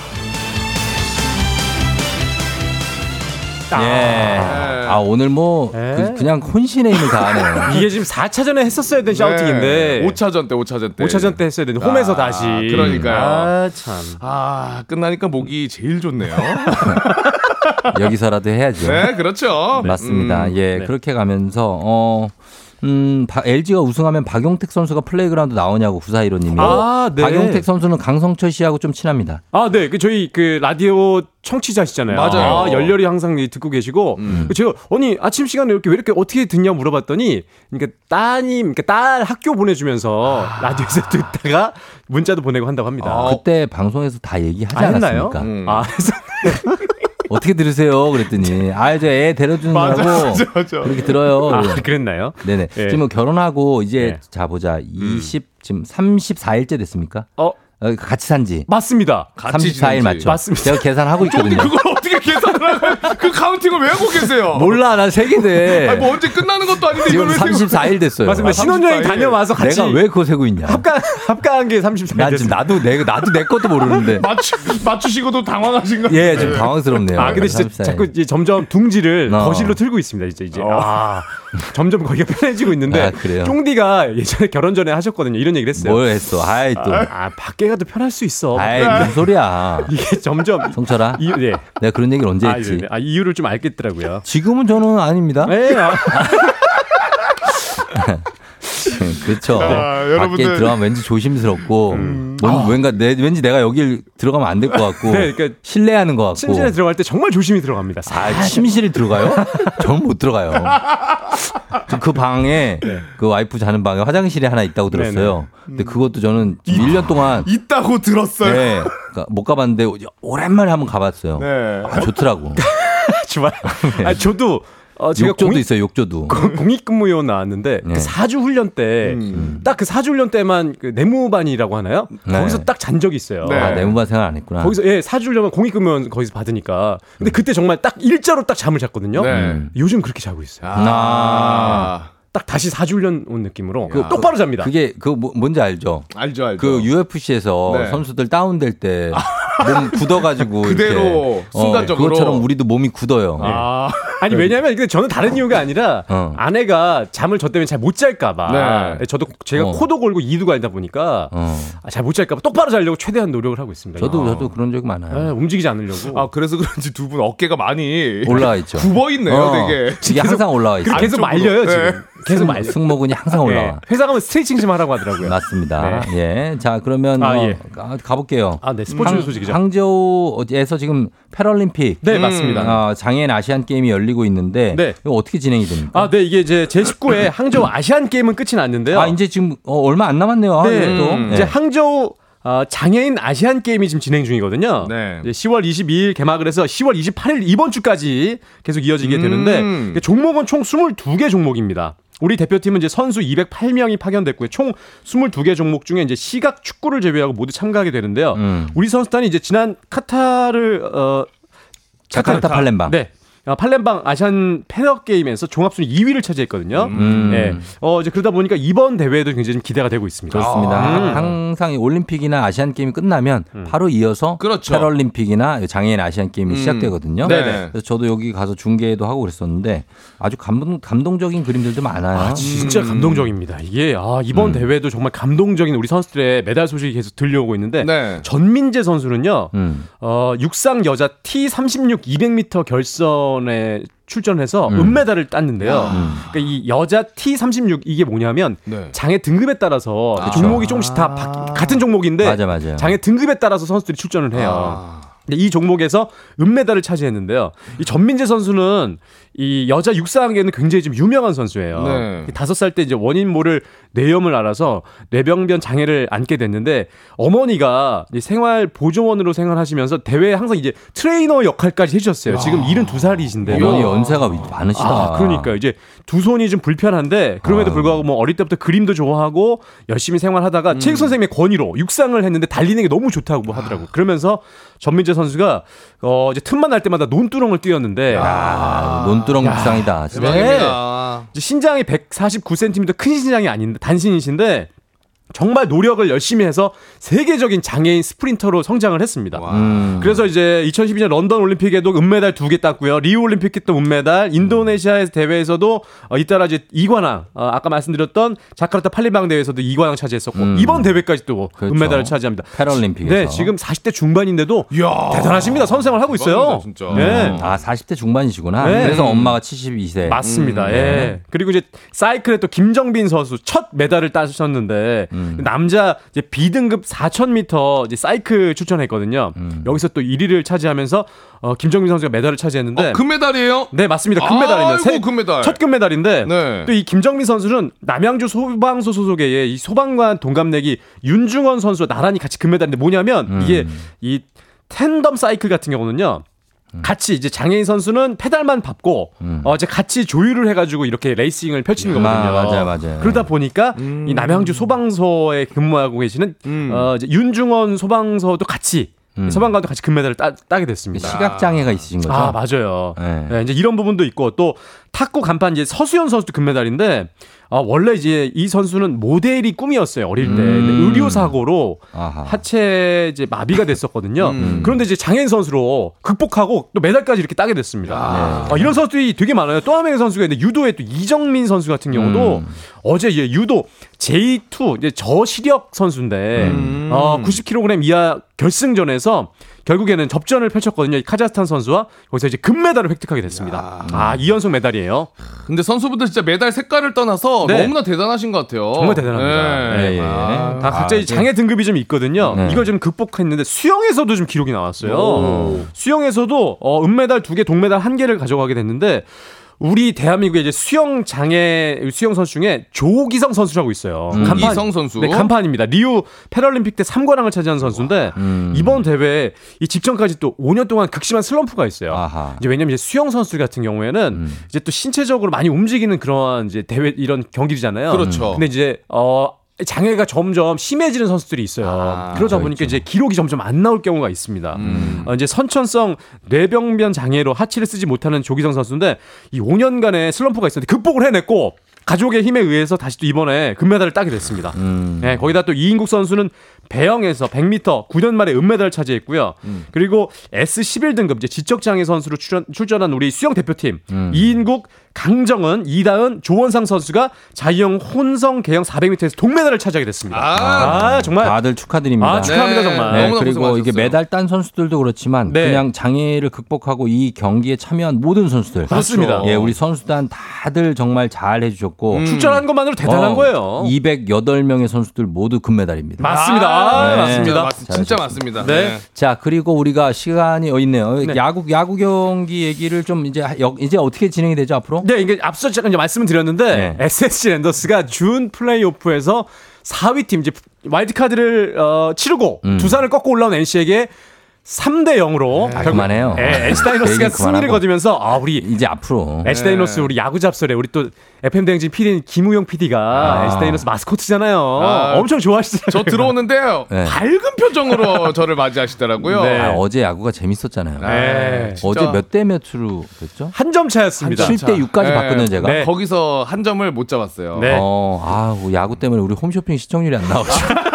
예. 아 오늘 뭐 그, 냥 혼신의 힘을 다하네요. 이게 지금 4차전에 했었어야 된 샤우팅인데 5차전 때 5차전 때 5차전 때 했어야 되는데 홈에서 아, 다시 그러니까요. 아, 참. 아 끝나니까 목이 제일 좋네요 여기서라도 해야죠. 네 그렇죠 맞습니다. 음, 예, 네. 그렇게 가면서 어. 음, 바- LG가 우승하면 박용택 선수가 플레이그라운드 나오냐고 구사이로님이. 아, 네. 박용택 선수는 강성철 씨하고 좀 친합니다. 아, 네. 그 저희 그 라디오 청취자시잖아요. 맞아요. 아, 열렬히 항상 듣고 계시고 그 제가 아니 아침 시간에 이렇게 왜 이렇게 어떻게 듣냐 물어봤더니 그러니까 따님, 그러니까 딸 학교 보내주면서 라디오에서 듣다가 문자도 보내고 한다고 합니다. 그때 방송에서 다 얘기하지 아? 않았습니까? 음. 아, 어떻게 들으세요? 그랬더니 아, 저애 데려주는 맞아, 거라고 맞아. 그렇게 들어요. 아, 그랬나요? 네네. 예. 지금 뭐 결혼하고 이제 예. 자 보자 20 지금 34일째 됐습니까? 어 같이 산지 맞습니다. 34일 맞죠? 맞습니다. 제가 계산하고 있거든요. 어떻게 계산을 하고 그 카운팅을 왜 하고 계세요 몰라 난 세개돼. 아니, 뭐 언제 끝나는 것도 아닌데 지금 이걸 왜 세고 34일 됐어요. 맞습니다. 신혼여행 다녀와서 같이 내가 왜 그거 세고 있냐? 합가 합가한 게 34일 난 지금 나도 내 나도 내 것도 모르는데. 맞추, 맞추시고도 당황하신 거 예, 좀 당황스럽네요. 아, 근데 진짜 34일. 자꾸 이제 점점 둥지를 어. 거실로 틀고 있습니다. 이제 이제 아, 점점 거기가 편해지고 있는데 아, 그래요? 쫑디가 예전에 결혼 전에 하셨거든요. 이런 얘기를 했어요. 뭘 했어? 아이 또. 아, 밖에 가도 편할 수 있어. 아이 무슨 소리야? 이게 점점 성철아. 이유, 네. 내가 그런 얘기를 언제 아, 했지? 네. 아, 이유를 좀 알겠더라고요. 지금은 저는 아닙니다. 네. 아, 그렇죠. 아, 밖에 여러분들. 들어가면 왠지 조심스럽고, 뭔, 왠가 내, 왠지 내가 여길 들어가면 안 될 것 같고, 네, 그러니까 신뢰하는 것 같고. 침실에 들어갈 때 정말 조심히 들어갑니다. 아, 침실에 들어가요? 저는 못 들어가요. 그 방에 그 와이프 자는 방에 화장실이 하나 있다고 들었어요. 근데 그것도 저는 지금 1년 동안 있다고 들었어요 네, 그러니까 못 가봤는데 오랜만에 한번 가봤어요. 네. 아, 좋더라고. 좋아요. 아, 저도 어, 제가 욕조도 공익, 있어요, 욕조도. 공익근무요원 나왔는데 네. 그 4주 훈련 때딱그 4주 훈련 때만 그 내무반이라고 하나요? 네. 거기서 딱 잔 적이 있어요. 네. 아, 내무반 생활 안 했구나. 거기서 예, 4주 훈련만 공익근무요원 거기서 받으니까. 근데 그때 정말 딱 일자로 딱 잠을 잤거든요. 네. 음. 요즘 그렇게 자고 있어요. 아, 딱 다시 4주 훈련 온 느낌으로 그- 똑바로 잡니다. 그게 그 뭐- 뭔지 알죠? 알죠 알죠 그 UFC에서 네. 선수들 다운될 때 몸 굳어가지고 그대로 이렇게, 어, 순간적으로. 그것처럼 우리도 몸이 굳어요. 아, 아니 왜냐면 근데 저는 다른 이유가 아니라 어. 아내가 잠을 저 때문에 잘 못 잘까봐. 네. 저도 제가 어. 코도 골고 이도 갈다 보니까 어. 잘못 잘까봐 똑바로 자려고 최대한 노력을 하고 있습니다. 저도 아. 저도 그런 적이 많아요. 예, 움직이지 않으려고. 아 그래서 그런지 두 분 어깨가 많이 올라와 있죠. 굽어 있네요 어, 되게 이게 항상 올라와 있어요. 그래서 계속. 말려요 네. 지금. 계속 말려. 승모근이 항상 올라와. 예. 회사 가면 스트레칭 좀 하라고 하더라고요. 맞습니다. 예. 자, 그러면 아, 어, 예. 가- 가볼게요. 아, 네. 스포츠 항- 소식이죠. 항저우에서 지금 패럴림픽 네, 맞습니다. 어, 장애인 아시안 게임이 열리고 있는데 네. 이거 어떻게 진행이 됩니까? 아, 네. 이게 이제 제19회 항저우 아시안 게임은 끝이 났는데요. 아, 이제 지금 어, 얼마 안 남았네요. 아, 네. 이것도. 음, 네. 이제 항저우 어, 장애인 아시안 게임이 지금 진행 중이거든요. 네. 이제 10월 22일 개막을 해서 10월 28일 이번 주까지 계속 이어지게 되는데 음. 종목은 총 22개 종목입니다. 우리 대표팀은 이제 선수 208명이 파견됐고요. 총 22개 종목 중에 이제 시각 축구를 제외하고 모두 참가하게 되는데요. 음. 우리 선수단이 이제 지난 카타르 어 자카르타 팔렘방. 네. 어, 팔렘방 아시안 패러 게임에서 종합순위 2위를 차지했거든요. 음. 네. 어 이제 그러다 보니까 이번 대회도 굉장히 좀 기대가 되고 있습니다. 그렇습니다. 음. 항상 이 올림픽이나 아시안 게임이 끝나면 바로 이어서 그렇죠. 패럴림픽이나 장애인 아시안 게임이 음. 시작되거든요. 네네. 그래서 저도 여기 가서 중계도 하고 그랬었는데 아주 감동, 감동적인 그림들도 많아요. 아, 진짜 음. 감동적입니다. 이게 아, 이번 대회도 정말 감동적인 우리 선수들의 메달 소식이 계속 들려오고 있는데 네. 전민재 선수는요. 음. 어, 육상 여자 T36 200m 결선 에 출전해서 음. 은메달을 땄는데요. 음. 그러니까 이 여자 T36 이게 뭐냐면 네. 장애 등급에 따라서 그 아. 종목이 조금씩 다 바뀌, 같은 종목인데 맞아, 맞아요. 장애 등급에 따라서 선수들이 출전을 해요. 아. 이 종목에서 은메달을 차지했는데요. 이 전민재 선수는 이 여자 육상에는 굉장히 좀 유명한 선수예요. 네. 다섯 살때 이제 원인 모를 뇌염을 앓아서 뇌병변 장애를 안게 됐는데 어머니가 생활 보조원으로 생활하시면서 대회에 항상 이제 트레이너 역할까지 해주셨어요. 지금 72살이신데. 어머니 연세가 많으시다. 아, 그러니까 이제 두 손이 좀 불편한데 그럼에도 아유. 불구하고 뭐 어릴 때부터 그림도 좋아하고 열심히 음. 생활하다가 체육 선생님의 권위로 육상을 했는데 달리는 게 너무 좋다고 뭐 하더라고. 그러면서 전민재 선수가 어 이제 틈만 날 때마다 논두렁을 뛰었는데 아, 논 두렁 육상이다. 진짜. 네. 대박입니다. 신장이 149cm 큰 신장이 아닌데 단신이신데 정말 노력을 열심히 해서 세계적인 장애인 스프린터로 성장을 했습니다. 음. 그래서 이제 2012년 런던 올림픽에도 은메달 두 개 땄고요. 리우 올림픽 때도 은메달, 인도네시아 대회에서도 어, 잇따라 이제 이관왕, 어, 아까 말씀드렸던 자카르타 팔리방 대회에서도 이관왕 차지했었고 음. 이번 대회까지 또 그렇죠. 은메달을 차지합니다. 패럴림픽에서. 네, 지금 40대 중반인데도 이야. 대단하십니다. 선생을 하고 있어요. 대박이다, 진짜. 네. 아, 40대 중반이시구나. 네. 그래서 엄마가 72세. 맞습니다. 음, 예. 네. 그리고 이제 사이클에 또 김정빈 선수 첫 메달을 따셨는데 음. 남자 이제 B등급 4,000m 이제 사이클 출전했거든요. 음. 여기서 또 1위를 차지하면서 어, 김정빈 선수가 메달을 차지했는데 어, 금메달이에요? 네 맞습니다. 금메달입니다. 아이고, 세- 금메달. 첫 금메달인데 네. 또 이 김정빈 선수는 남양주 소방서 소속의 이 소방관 동갑내기 윤중헌 선수와 나란히 같이 금메달인데 뭐냐면 음. 이게 이 탠덤 사이클 같은 경우는요. 같이 이제 장애인 선수는 페달만 밟고 음. 어 이제 같이 조율을 해가지고 이렇게 레이싱을 펼치는 거거든요. 아, 맞아요, 맞아요. 그러다 보니까 음. 이 남양주 소방서에 근무하고 계시는 음. 어 이제 윤중헌 소방서도 같이 음. 소방관도 같이 금메달을 따, 따게 됐습니다. 시각 장애가 있으신 거죠? 아 맞아요. 네. 네, 이제 이런 부분도 있고 또 탁구 간판 이제 서수연 선수도 금메달인데 아, 원래 이제 이 선수는 모델이 꿈이었어요 어릴 때 음. 의료 사고로. 하체 이제 마비가 됐었거든요. 음. 그런데 이제 장애인 선수로 극복하고 또 메달까지 이렇게 따게 됐습니다. 네. 아, 이런 선수들이 되게 많아요. 또 한 명의 선수가 있는데 유도에 또 이정민 선수 같은 경우도 음. 어제 이제 유도 J2 이제 저시력 선수인데 음. 어, 90kg 이하 결승전에서 결국에는 접전을 펼쳤거든요. 이 카자흐스탄 선수와 거기서 이제 금메달을 획득하게 됐습니다. 아, 2연속 메달이에요. 근데 선수분들 진짜 메달 색깔을 떠나서 네. 너무나 대단하신 것 같아요. 정말 대단합니다. 네. 예, 예. 아, 다 각자 이 장애 등급이 좀 있거든요. 네. 이걸 좀 극복했는데 수영에서도 좀 기록이 나왔어요. 오. 수영에서도 어, 은메달 두 개, 동메달 한 개를 가져가게 됐는데 우리 대한민국의 이제 수영 장애 수영 선수 중에 조기성 선수라고 있어요. 음. 조기성 선수? 네, 간판입니다. 리우 패럴림픽 때 3관왕을 차지한 선수인데 음. 이번 대회에 이 직전까지 또 5년 동안 극심한 슬럼프가 있어요. 아하. 이제 왜냐면 이제 수영 선수 같은 경우에는 음. 이제 또 신체적으로 많이 움직이는 그런 이제 대회 이런 경기잖아요. 그렇죠. 근데 이제 어 장애가 점점 심해지는 선수들이 있어요. 아, 그러다 그렇죠, 보니까 이제 기록이 점점 안 나올 경우가 있습니다. 음. 어, 이제 선천성 뇌병변 장애로 하체를 쓰지 못하는 조기성 선수인데 이 5년간의 슬럼프가 있었는데 극복을 해냈고 가족의 힘에 의해서 다시 또 이번에 금메달을 따게 됐습니다. 음. 네, 거기다 또 이인국 선수는 배영에서 100m 9년 만에 은메달을 차지했고요. 음. 그리고 S11 등급 이제 지적장애 선수로 출전, 출전한 우리 수영 대표팀 음. 이인국, 강정은, 이다은, 조원상 선수가 자유형 혼성 개형 400m에서 동메달을 차지하게 됐습니다. 아, 아, 정말 다들 축하드립니다. 아, 축하합니다 정말. 네, 그리고 고생하셨어요. 이게 메달 딴 선수들도 그렇지만 네. 그냥 장애를 극복하고 이 경기에 참여한 모든 선수들 그렇습니다. 예, 우리 선수단 다들 정말 잘 해주셨고 음. 출전한 것만으로 대단한 어, 거예요. 208명의 선수들 모두 금메달입니다. 맞습니다. 아, 네. 맞습니다. 맞- 진짜 맞습니다. 네. 자 그리고 우리가 시간이 어 있네요. 네. 야구 야구 경기 얘기를 좀 이제 이제 어떻게 진행이 되죠 앞으로? 네, 이게 앞서 잠깐 이제 말씀을 드렸는데 네. SSG 랜더스가 준 플레이오프에서 4위 팀 이제 와일드 카드를 어, 치르고 음. 두산을 꺾고 올라온 NC에게 3대 0으로 아, 그만해요. 네, NC 다이노스가 얘기 승리를. 거두면서 아 우리 이제 앞으로 NC 다이노스 우리 야구 잡설에 우리 또 FM 대행진 PD인 김우영 PD가 아. NC 다이노스 마스코트잖아요. 아, 엄청 좋아하시잖아요. 저 들어오는데요. 네. 밝은 표정으로 저를 맞이하시더라고요. 네. 아, 어제 야구가 재밌었잖아요. 네, 진짜. 어제 몇 대 몇으로 됐죠? 한 점 차였습니다. 7대 6까지 네. 봤거든요, 제가. 네. 거기서 한 점을 못 잡았어요. 네. 어, 아, 뭐 야구 때문에 우리 홈쇼핑 시청률이 안 나오죠.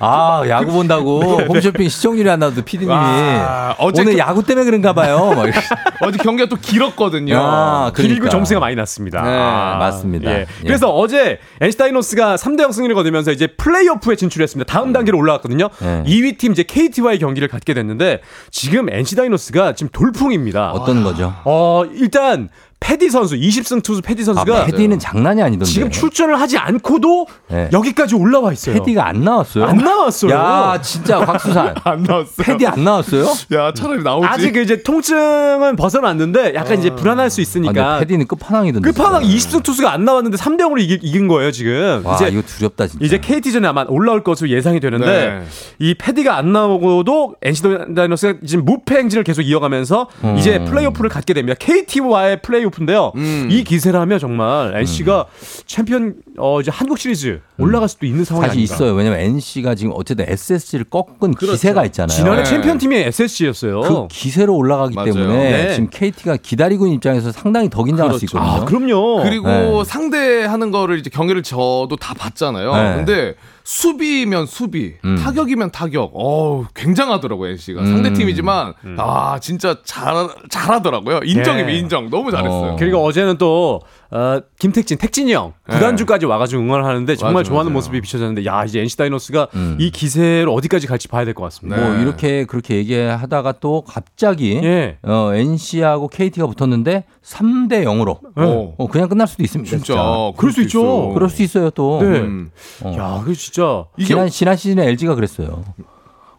아, 야구 본다고 홈쇼핑 시청률이 안 나와도 피디님이 와, 어제 오늘 그- 야구 때문에 그런가 봐요. 어제 경기가 또 길었거든요. 아, 길고 그러니까. 점수가 많이 났습니다. 네, 맞습니다. 예. 예. 그래서 어제 NC 다이노스가 3대 0 승리를 거두면서 이제 플레이오프에 진출했습니다. 다음 단계로 올라갔거든요. 네. 2위 팀 이제 KT와의 경기를 갖게 됐는데 지금 NC 다이노스가 지금 돌풍입니다. 어떤 거죠? 어, 일단 패디 선수 20승 투수 패디 아, 선수가 패디는 장난이 아니던데. 지금 출전을 하지 않고도 네. 여기까지 올라와 있어요. 패디가 안 나왔어요? 안 나왔어요. 야, 진짜 곽수산. 안 나왔어요. 패디 안 나왔어요? 야, 차라리 나오지. 아직 이제 통증은 벗어났는데 약간 이제 불안할 수 아, 있으니까 근데 패디는 끝판왕이던데. 끝판왕 진짜. 20승 투수가 안 나왔는데 3대 0으로 이긴, 이긴 거예요, 지금. 와, 이제 이거 두렵다 진짜. 이제 KT전에 아마 올라올 것으로 예상이 되는데 네. 이 페디가 안 나오고도 NC 다이노스가 지금 무패 행진을 계속 이어가면서 음. 이제 플레이오프를 갖게 됩니다. KT와의 플레이오프 인데요. 음. 이 기세라면 정말 NC가 챔피언 어 이제 한국 시리즈 올라갈 수도 있는 상황이 음. 사실 아닌가. 있어요. 왜냐면 NC가 지금 어쨌든 SSG를 꺾은 기세가 있잖아요. 지난해 네. 챔피언 팀이 SSG였어요. 그 기세로 올라가기 맞아요. 때문에 네. 지금 KT가 기다리고 있는 입장에서 상당히 더 긴장할 수 그렇죠. 있거든요. 아, 그럼요. 그리고 네. 상대하는 거를 이제 경기를 저도 다 봤잖아요. 네. 근데 수비면 수비, 음. 타격이면 타격. 어우, 굉장하더라고요, NC가. 음. 상대 팀이지만 아, 진짜 잘 잘하더라고요. 인정이면 예. 인정. 너무 잘했어요. 어. 그리고 어제는 또 어, 김택진, 택진이 형 네. 구단주까지 와가지고 응원을 하는데 정말 맞아, 좋아하는 맞아요. 모습이 비춰졌는데 야 이제 NC 다이노스가 음. 이 기세를 어디까지 갈지 봐야 될 것 같습니다. 네. 뭐 이렇게 그렇게 얘기하다가 또 갑자기 예. 어, NC하고 KT가 붙었는데 3대 0으로 어. 어, 그냥 끝날 수도 있습니다. 진짜. 그럴 수 있죠. 그럴 수 있어요 또. 네. 음. 어. 야, 그 진짜 지난 지난 시즌에 LG가 그랬어요.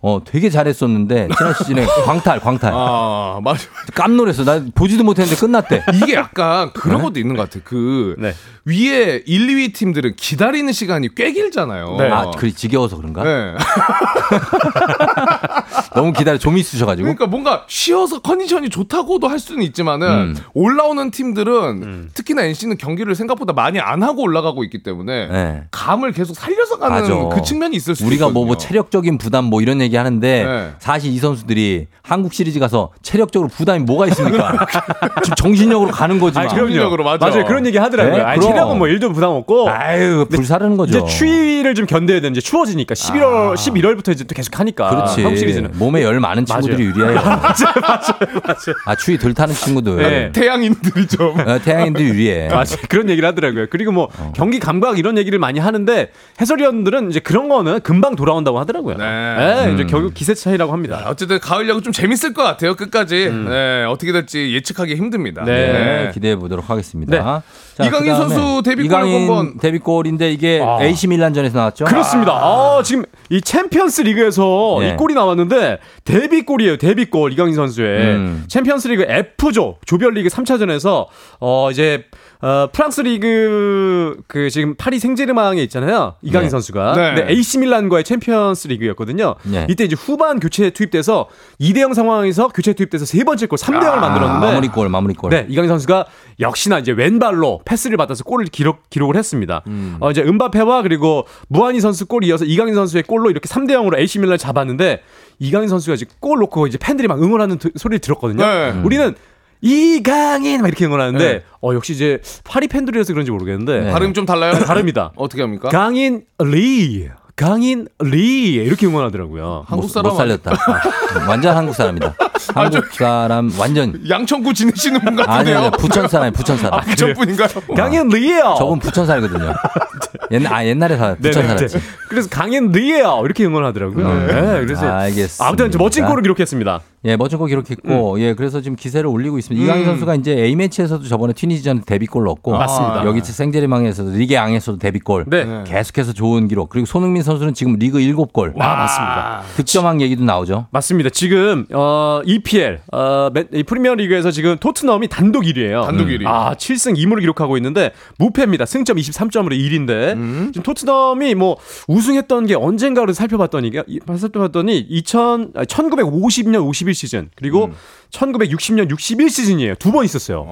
어 되게 잘했었는데 지난 시즌에 광탈 광탈 아, 맞아. 깜놀했어. 나 보지도 못했는데 끝났대. 이게 약간 그런 것도 있는 것 같아. 그 네. 위에 1, 2위 팀들은 기다리는 시간이 꽤 길잖아요. 네. 아 그래 지겨워서 그런가? 네. 너무 기다려 좀 있으셔가지고. 그러니까 뭔가 쉬어서 컨디션이 좋다고도 할 수는 있지만은 음. 올라오는 팀들은 특히나 NC는 경기를 생각보다 많이 안 하고 올라가고 있기 때문에 네. 감을 계속 살려서 가는 맞아. 그 측면이 있을 수 우리가 뭐, 있거든요. 뭐 체력적인 부담 뭐 이런 얘기 하는데 네. 사실 이 선수들이 한국 시리즈 가서 체력적으로 부담이 뭐가 있습니까? 지금 정신력으로 가는 거지. 그럼요. 정신력으로 맞아. 맞아요. 그런 얘기 하더라고요. 네, 아니. 체력은 뭐 일도 부담 없고. 아유 불사르는 거죠. 이제 추위를 좀 견뎌야 되는 이제 추워지니까 11월 11월부터 이제 또 계속 하니까 아. 그렇지. 한국 시리즈는 몸에 열 많은 친구들이 유리해요. 맞아요, 맞아요, 맞아요. 아 추위 덜 타는 친구들. 네. 태양인들이 좀 어, 태양인들 유리해. 맞아요. 그런 얘기를 하더라고요. 그리고 뭐 어. 경기 감각 이런 얘기를 많이 하는데 해설위원들은 이제 그런 거는 금방 돌아온다고 하더라고요. 네. 네, 이제 음. 결국 기세 차이라고 합니다. 어쨌든 가을 야구 좀 재밌을 것 같아요. 끝까지 음. 네, 어떻게 될지 예측하기 힘듭니다. 네. 네, 기대해 보도록 하겠습니다. 네. 자, 이강인 선수 데뷔골을 이강인 데뷔골인데 이게 아. AC 밀란전에서 나왔죠? 그렇습니다. 아, 지금 이 챔피언스 리그에서 네. 이 골이 나왔는데 데뷔골이에요. 데뷔골 이강인 선수의 음. 챔피언스 리그 F조 조별리그 3차전에서 어 이제 어 프랑스 리그 그 지금 파리 생제르맹에 있잖아요. 이강인 네. 선수가. 네. 근데 AC 밀란과의 챔피언스 리그였거든요. 네. 이때 이제 후반 교체 투입돼서 2대 0 상황에서 교체 투입돼서 세 번째 골 3대 0을 만들었는데 아, 마무리 골, 마무리 골. 네, 이강인 선수가 역시나 이제 왼발로 패스를 받아서 골을 기록, 기록을 했습니다. 어, 이제 음바페와 그리고 무아니 선수 골 이어서 이강인 선수의 골로 이렇게 3대 0으로 AC 밀란을 잡았는데 이강인 선수가 이제 골 넣고 이제 팬들이 막 응원하는 드- 소리를 들었거든요. 네. 우리는 이강인 막 이렇게 응원하는데 네. 어 역시 이제 파리 팬들이라서 그런지 모르겠는데 네. 발음이 좀 달라요? 다릅니다. 어떻게 합니까? 강인 리 강인 리 이렇게 응원하더라고요. 한국 못, 사람 못 살렸다. 아, 완전 한국 사람이다. 한국 사람 완전 양천구 지내시는 분 같은데요. 아니 부천 사람 부천 사람. 아, 부천 분인가요? 강인 리예요. 저분 부천 살거든요. 옛날 아 옛날에 사 부천 네네. 살았지. 그래서 강인 리예요 이렇게 응원하더라고요. 네. 그래서 알겠습니다. 아무튼 멋진 골을 기록했습니다. 예, 멋진 거 기록했고, 예, 그래서 지금 기세를 올리고 있습니다. 이강인 선수가 이제 A 매치에서도 저번에 튀니지전 데뷔골 넣었고, 맞습니다. 여기 생제르맹에서도 리그앙에서도 데뷔골, 네. 계속해서 좋은 기록. 그리고 손흥민 선수는 지금 리그 7골, 아, 맞습니다. 득점왕 얘기도 나오죠. 맞습니다. 지금 어, EPL 어, 프리미어 리그에서 지금 토트넘이 단독 1위예요. 단독 1위. 아, 7승 2무를 기록하고 있는데 무패입니다. 승점 23점으로 1위인데 지금 토트넘이 뭐 우승했던 게 언젠가를 살펴봤더니 살펴봤더니 2000 아니, 1950년 51 시즌 그리고 음. 1960년 61 시즌이에요. 두 번 있었어요.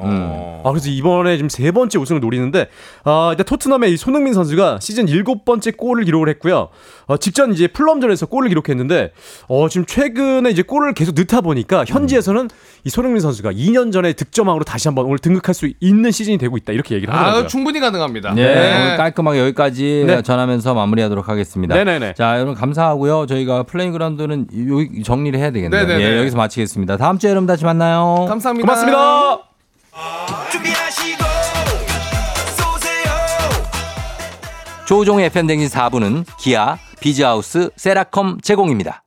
아, 그래서 이번에 지금 세 번째 우승을 노리는데 아, 일단 토트넘의 이 손흥민 선수가 시즌 일곱 번째 골을 기록을 했고요. 어, 직전 이제 풀럼전에서 골을 기록했는데 어, 지금 최근에 이제 골을 계속 넣다 보니까 현지에서는 이 손흥민 선수가 2년 전에 득점왕으로 다시 한번 오늘 등극할 수 있는 시즌이 되고 있다 이렇게 얘기를 하더라고요. 아, 충분히 가능합니다. 네, 오늘 깔끔하게 여기까지 네. 전하면서 마무리하도록 하겠습니다. 네네네. 자, 여러분 감사하고요. 저희가 플레이그라운드는 요- 정리를 해야 되겠네요. 네네네. 예, 여기서 마치겠습니다. 다음 주에 여러분 다시 만나요. 감사합니다. 고맙습니다. 조우종의 FM 대행진 4부는 기아, 비즈하우스, 세라컴 제공입니다.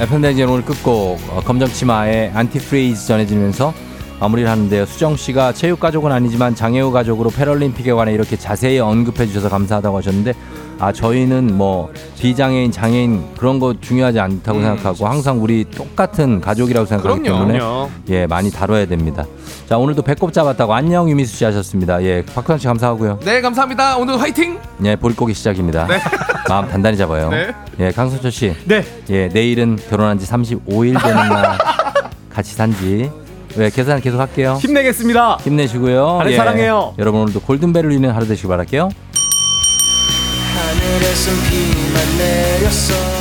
FM 대행진 오늘 끝곡 어, 검정치마의 안티프리즈 전해지면서 마무리를 하는데요. 수정 씨가 체육 가족은 아니지만 장애우 가족으로 패럴림픽에 관해 이렇게 자세히 언급해 주셔서 감사하다고 하셨는데 아 저희는 뭐 비장애인 장애인 그런 거 중요하지 않다고 생각하고 항상 우리 똑같은 가족이라고 생각하기 그럼요. 때문에. 예 많이 다뤄야 됩니다. 자 오늘도 배꼽 잡았다고 안녕 유미수 씨 하셨습니다. 예 박수환 씨 감사하고요. 네, 감사합니다. 오늘 화이팅! 예 보릿고기 시작입니다. 마음 단단히 잡아요. 네. 예 강선철 씨. 네. 예 내일은 결혼한 지 35일 되는 날 같이 산지. 왜 계산 계속 할게요. 힘내겠습니다. 힘내시고요. 예. 하늘 사랑해요. 여러분 오늘도 골든벨을 울리는 하루 되시길 바랄게요. 하늘에선 비만 내렸어